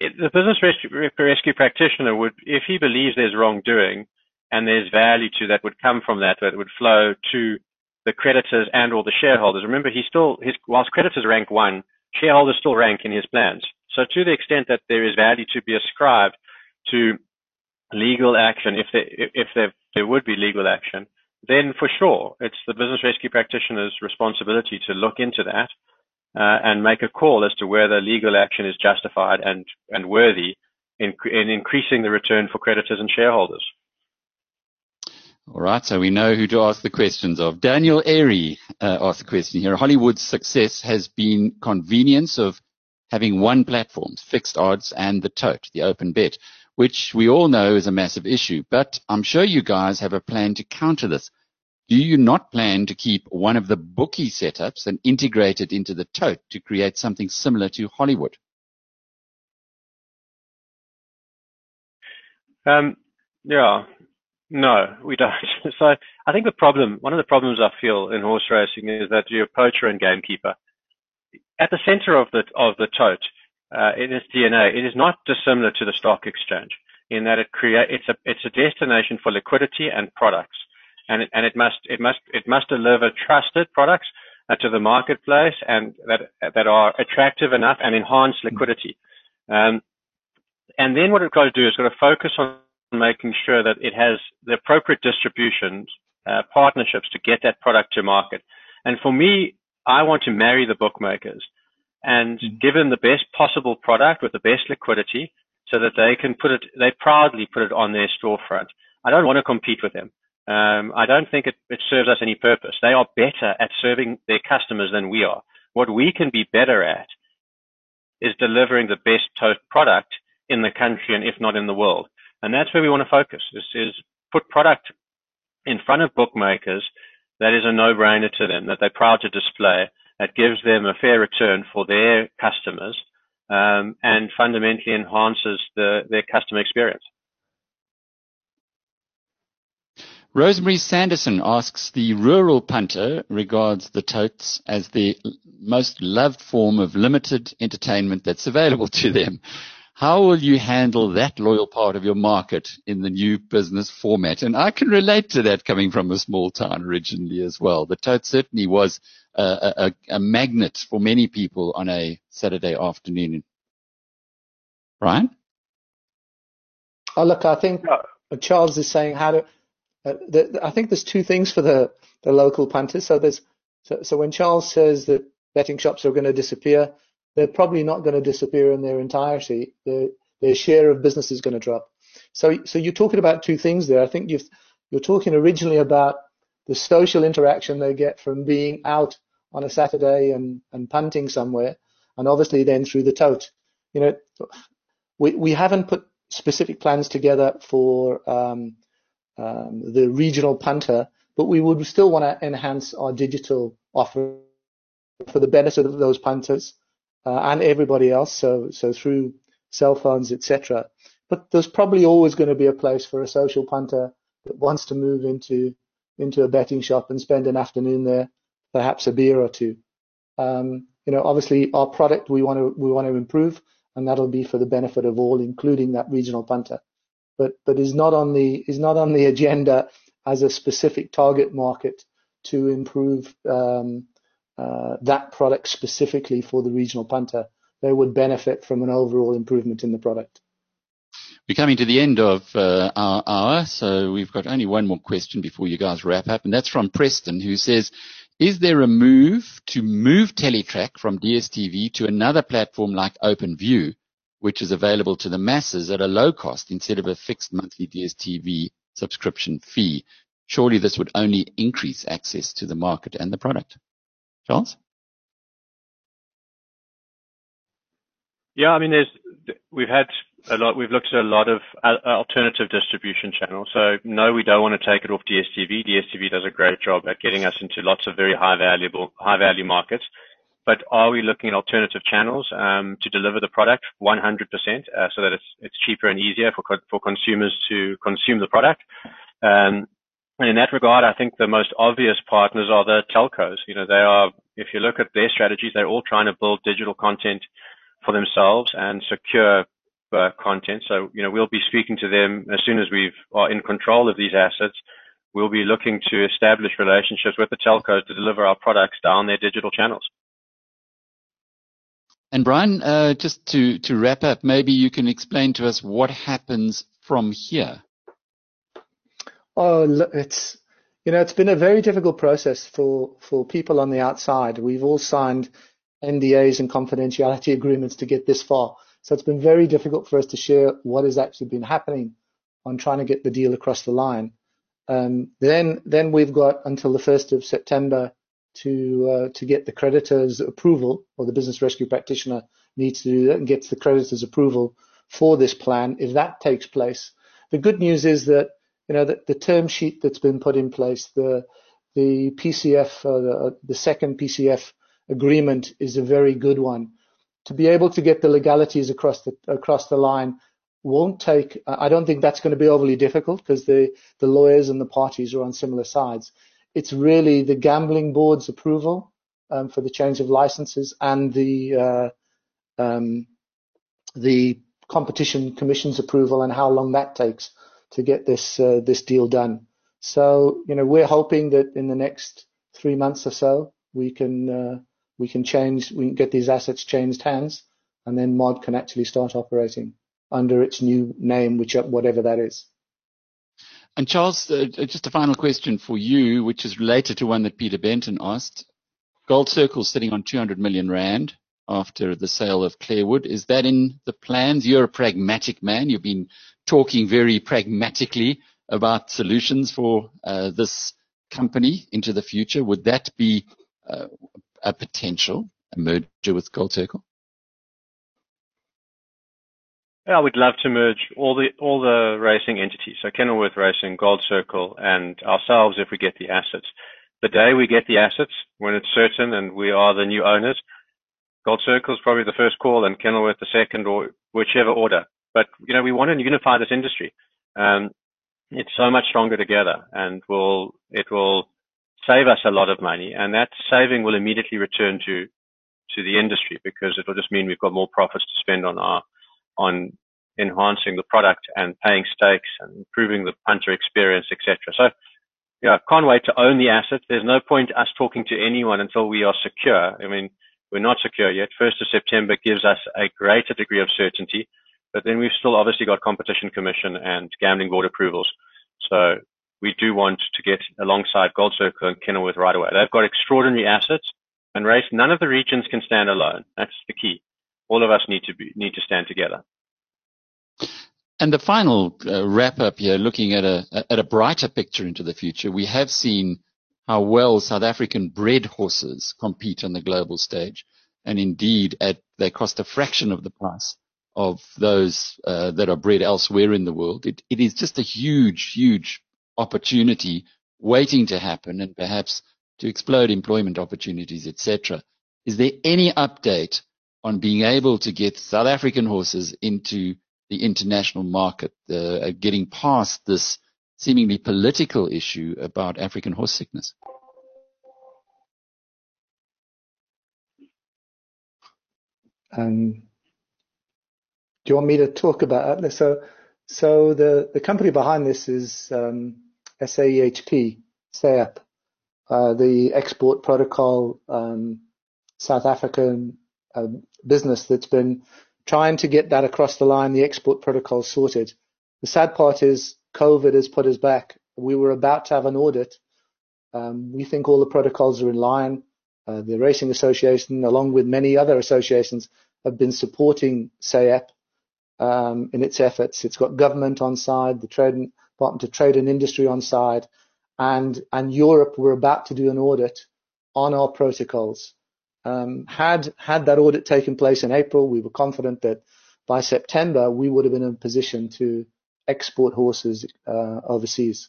it, the business rescue, rescue practitioner would, if he believes there's wrongdoing and there's value to that would come from that, that would flow to the creditors and or the shareholders. Remember, he still, his, whilst creditors rank one, shareholders still rank in his plans. So to the extent that there is value to be ascribed to legal action, if there, if there, there would be legal action, then for sure, it's the business rescue practitioner's responsibility to look into that uh, and make a call as to whether legal action is justified and, and worthy in, in increasing the return for creditors and shareholders. All right, so we know who to ask the questions of. Daniel Airy uh, asked the question here. Hollywood's success has been convenience of having one platform, fixed odds, and the tote, the open bet, which we all know is a massive issue. But I'm sure you guys have a plan to counter this. Do you not plan to keep one of the bookie setups and integrate it into the tote to create something similar to Hollywood? Um, yeah, no, we don't. *laughs* So I think the problem, one of the problems I feel in horse racing is that you're poacher and gamekeeper. At the center of the of the tote, uh, in its DNA, it is not dissimilar to the stock exchange in that it create it's a it's a destination for liquidity and products and it, and it must it must it must deliver trusted products uh, to the marketplace and that that are attractive enough and enhance liquidity. Um, and then what it's got to do is got to focus on making sure that it has the appropriate distributions, uh, partnerships to get that product to market. And for me, I want to marry the bookmakers and mm-hmm. give them the best possible product with the best liquidity so that they can put it, they proudly put it on their storefront. I don't want to compete with them um, I don't think it, it serves us any purpose. They are better at serving their customers than we are. What we can be better at is delivering the best tote product in the country and if not in the world. And that's where we want to focus is, is put product in front of bookmakers that is a no-brainer to them that they're proud to display. That gives them a fair return for their customers um, and fundamentally enhances the, their customer experience. Rosemary Sanderson asks the rural punter regards the totes as the most loved form of limited entertainment that's available to them. How will you handle that loyal part of your market in the new business format? And I can relate to that coming from a small town originally as well. The tote certainly was a, a, a magnet for many people on a Saturday afternoon. Brian? Oh, look, I think Charles is saying how to uh, the, I think there's two things for the, the local punters. So there's so, so when Charles says that betting shops are going to disappear, they're probably not going to disappear in their entirety. Their, their share of business is going to drop. So so you're talking about two things there. I think you've you're talking originally about the social interaction they get from being out on a Saturday and, and punting somewhere, and obviously then through the tote. You know, we we haven't put specific plans together for um, um, the regional punter, but we would still want to enhance our digital offer for the benefit of those punters and everybody else. So, so through cell phones, etc. But there's probably always going to be a place for a social punter that wants to move into into a betting shop and spend an afternoon there, perhaps a beer or two. Um, you know, obviously our product we want to we want to improve, and that'll be for the benefit of all, including that regional punter but but is not on the is not on the agenda as a specific target market to improve um, uh, that product specifically for the regional punter. They would benefit from an overall improvement in the product. We're coming to the end of uh, our hour, so we've got only one more question before you guys wrap up, and that's from Preston, who says, is there a move to move Tellytrack from DSTV to another platform like OpenView which is available to the masses at a low cost instead of a fixed monthly DSTV subscription fee. Surely this would only increase access to the market and the product. Charles? Yeah, I mean, there's, we've had a lot, we've looked at a lot of alternative distribution channels. So no, we don't want to take it off DSTV. DSTV does a great job at getting us into lots of very high valuable, high value markets but are we looking at alternative channels um, to deliver the product 100% uh, so that it's it's cheaper and easier for co- for consumers to consume the product? And in that regard, I think the most obvious partners are the telcos. You know, they are. If you look at their strategies, they're all trying to build digital content for themselves and secure uh, content. So, you know, we'll be speaking to them as soon as we are in control of these assets. We'll be looking to establish relationships with the telcos to deliver our products down their digital channels. And Brian, uh, just to, to wrap up, maybe you can explain to us what happens from here. Oh, it's you know it's been a very difficult process for for people on the outside. We've all signed NDAs and confidentiality *laughs* agreements to get this far, so it's been very difficult for us to share what has actually been happening on trying to get the deal across the line. Um, then then we've got until the first of September to uh, to get the creditor's approval, or the business rescue practitioner needs to do that and gets the creditor's approval for this plan. If that takes place, the good news is that you know the, the term sheet that's been put in place, the the PCF, uh, the, uh, the second PCF agreement is a very good one. To be able to get the legalities across the across the line won't take. I don't think that's going to be overly difficult because the the lawyers and the parties are on similar sides. It's really the gambling board's approval um, for the change of licenses and the uh, um, the competition commission's approval and how long that takes to get this uh, this deal done. So you know we're hoping that in the next three months or so we can uh, we can change we can get these assets changed hands and then Mod can actually start operating under its new name, which whatever that is. And Charles, uh, uh, just a final question for you, which is related to one that Peter Benton asked. Gold Circle sitting on 200 million rand after the sale of Clairwood. Is that in the plans? You're a pragmatic man. You've been talking very pragmatically about solutions for uh, this company into the future. Would that be uh, a potential a merger with Gold Circle? Yeah, I would love to merge all the all the racing entities, so Kenilworth Racing, Gold Circle, and ourselves if we get the assets. the day we get the assets, when it's certain and we are the new owners, Gold Circle is probably the first call and Kenilworth the second or whichever order. But, you know, we want to unify this industry. Um, it's so much stronger together and will, it will save us a lot of money and that saving will immediately return to, to the industry because it will just mean we've got more profits to spend on our, on enhancing the product and paying stakes and improving the punter experience, etc. So, yeah, can't wait to own the asset. There's no point us talking to anyone until we are secure. I mean, we're not secure yet. First of September gives us a greater degree of certainty, but then we've still obviously got competition commission and gambling board approvals. So we do want to get alongside Gold Circle and Kenilworth right away. They've got extraordinary assets and race. None of the regions can stand alone. That's the key. All of us need to be, need to stand together. And the final uh, wrap up here, looking at a at a brighter picture into the future, we have seen how well South African bred horses compete on the global stage, and indeed at they cost a fraction of the price of those uh, that are bred elsewhere in the world. It, it is just a huge, huge opportunity waiting to happen, and perhaps to explode employment opportunities, etc. Is there any update on being able to get South African horses into the international market, uh, getting past this seemingly political issue about African horse sickness? Um, do you want me to talk about it? So, so the, the company behind this is um, SAEHP, SAEP, uh, the export protocol um, South African uh, business that's been trying to get that across the line, the export protocol sorted. The sad part is COVID has put us back. We were about to have an audit. Um, we think all the protocols are in line. Uh, the Racing Association, along with many other associations, have been supporting SAEP um, in its efforts. It's got government on side, the trade, Department of Trade and Industry on side, and and Europe were about to do an audit on our protocols. Um, had had that audit taken place in April, we were confident that by September we would have been in a position to export horses uh, overseas.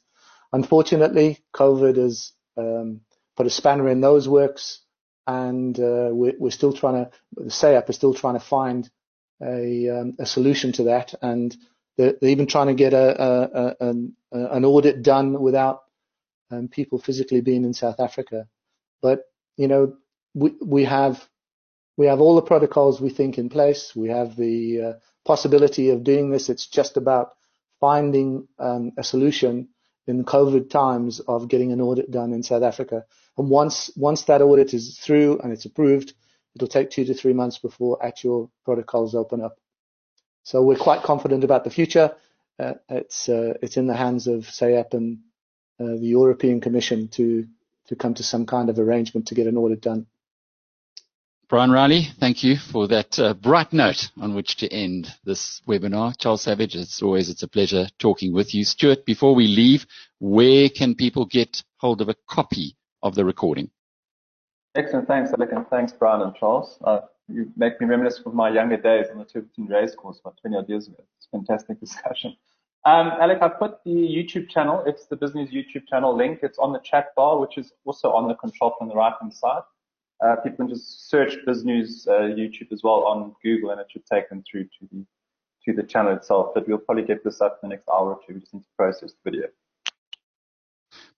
Unfortunately, COVID has um, put a spanner in those works, and uh, we're, we're, still trying to. The SAEP is still trying to find a, um, a solution to that, and they're, they're, even trying to get a, a, an, an audit done without um, people physically being in South Africa. But you know, we we have we have all the protocols we think in place. We have the uh, possibility of doing this. It's just about finding um, a solution in COVID times of getting an audit done in South Africa. And once once that audit is through and it's approved, it'll take two to three months before actual protocols open up. So we're quite confident about the future. Uh, it's uh, it's in the hands of SAEP and uh, the European Commission to to come to some kind of arrangement to get an audit done. Brian Riley, thank you for that uh, bright note on which to end this webinar. Charles Savage, as always, it's a pleasure talking with you. Stuart, before we leave, where can people get hold of a copy of the recording? Excellent. Thanks, Alec, and thanks, Brian and Charles. Uh, you make me reminisce of my younger days on the Tiverton race course about 20 odd years ago. It's a fantastic *laughs* discussion. Um, Alec, I've put the YouTube channel. It's the BizNews YouTube channel link. It's on the chat bar, which is also on the control from the right hand side. Uh, people can just search BizNews uh, YouTube as well on Google, and it should take them through to the to the channel itself. But we'll probably get this up in the next hour or two. We just need to process the video.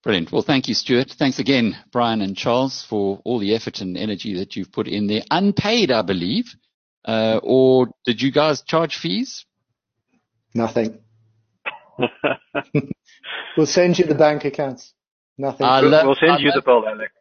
Brilliant. Well, thank you, Stuart. Thanks again, Brian and Charles, for all the effort and energy that you've put in there. Unpaid, I believe. Uh, or did you guys charge fees? Nothing. *laughs* we'll send you the bank accounts. Nothing. I love, we'll send I you love, the bill, Alec.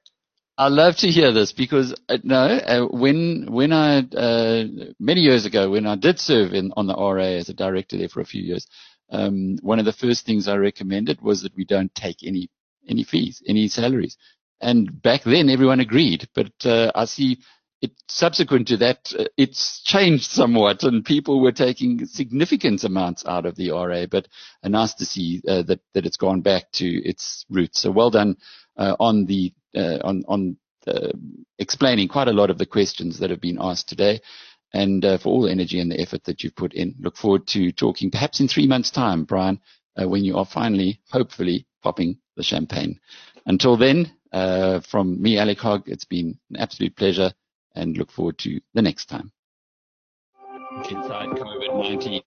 I love to hear this because uh, no, uh, when when I uh, many years ago when I did serve in on the RA as a director there for a few years, um, one of the first things I recommended was that we don't take any any fees, any salaries, and back then everyone agreed. But uh, I see it subsequent to that, uh, it's changed somewhat, and people were taking significant amounts out of the RA. But uh, nice to see uh, that that it's gone back to its roots. So well done uh, on the uh, on on explaining quite a lot of the questions that have been asked today, and uh, for all the energy and the effort that you've put in. Look forward to talking perhaps in three months' time, Brian, uh, when you are finally, hopefully, popping the champagne. Until then, Uh, from me, Alec Hogg, it's been an absolute pleasure and look forward to the next time. Inside COVID-19.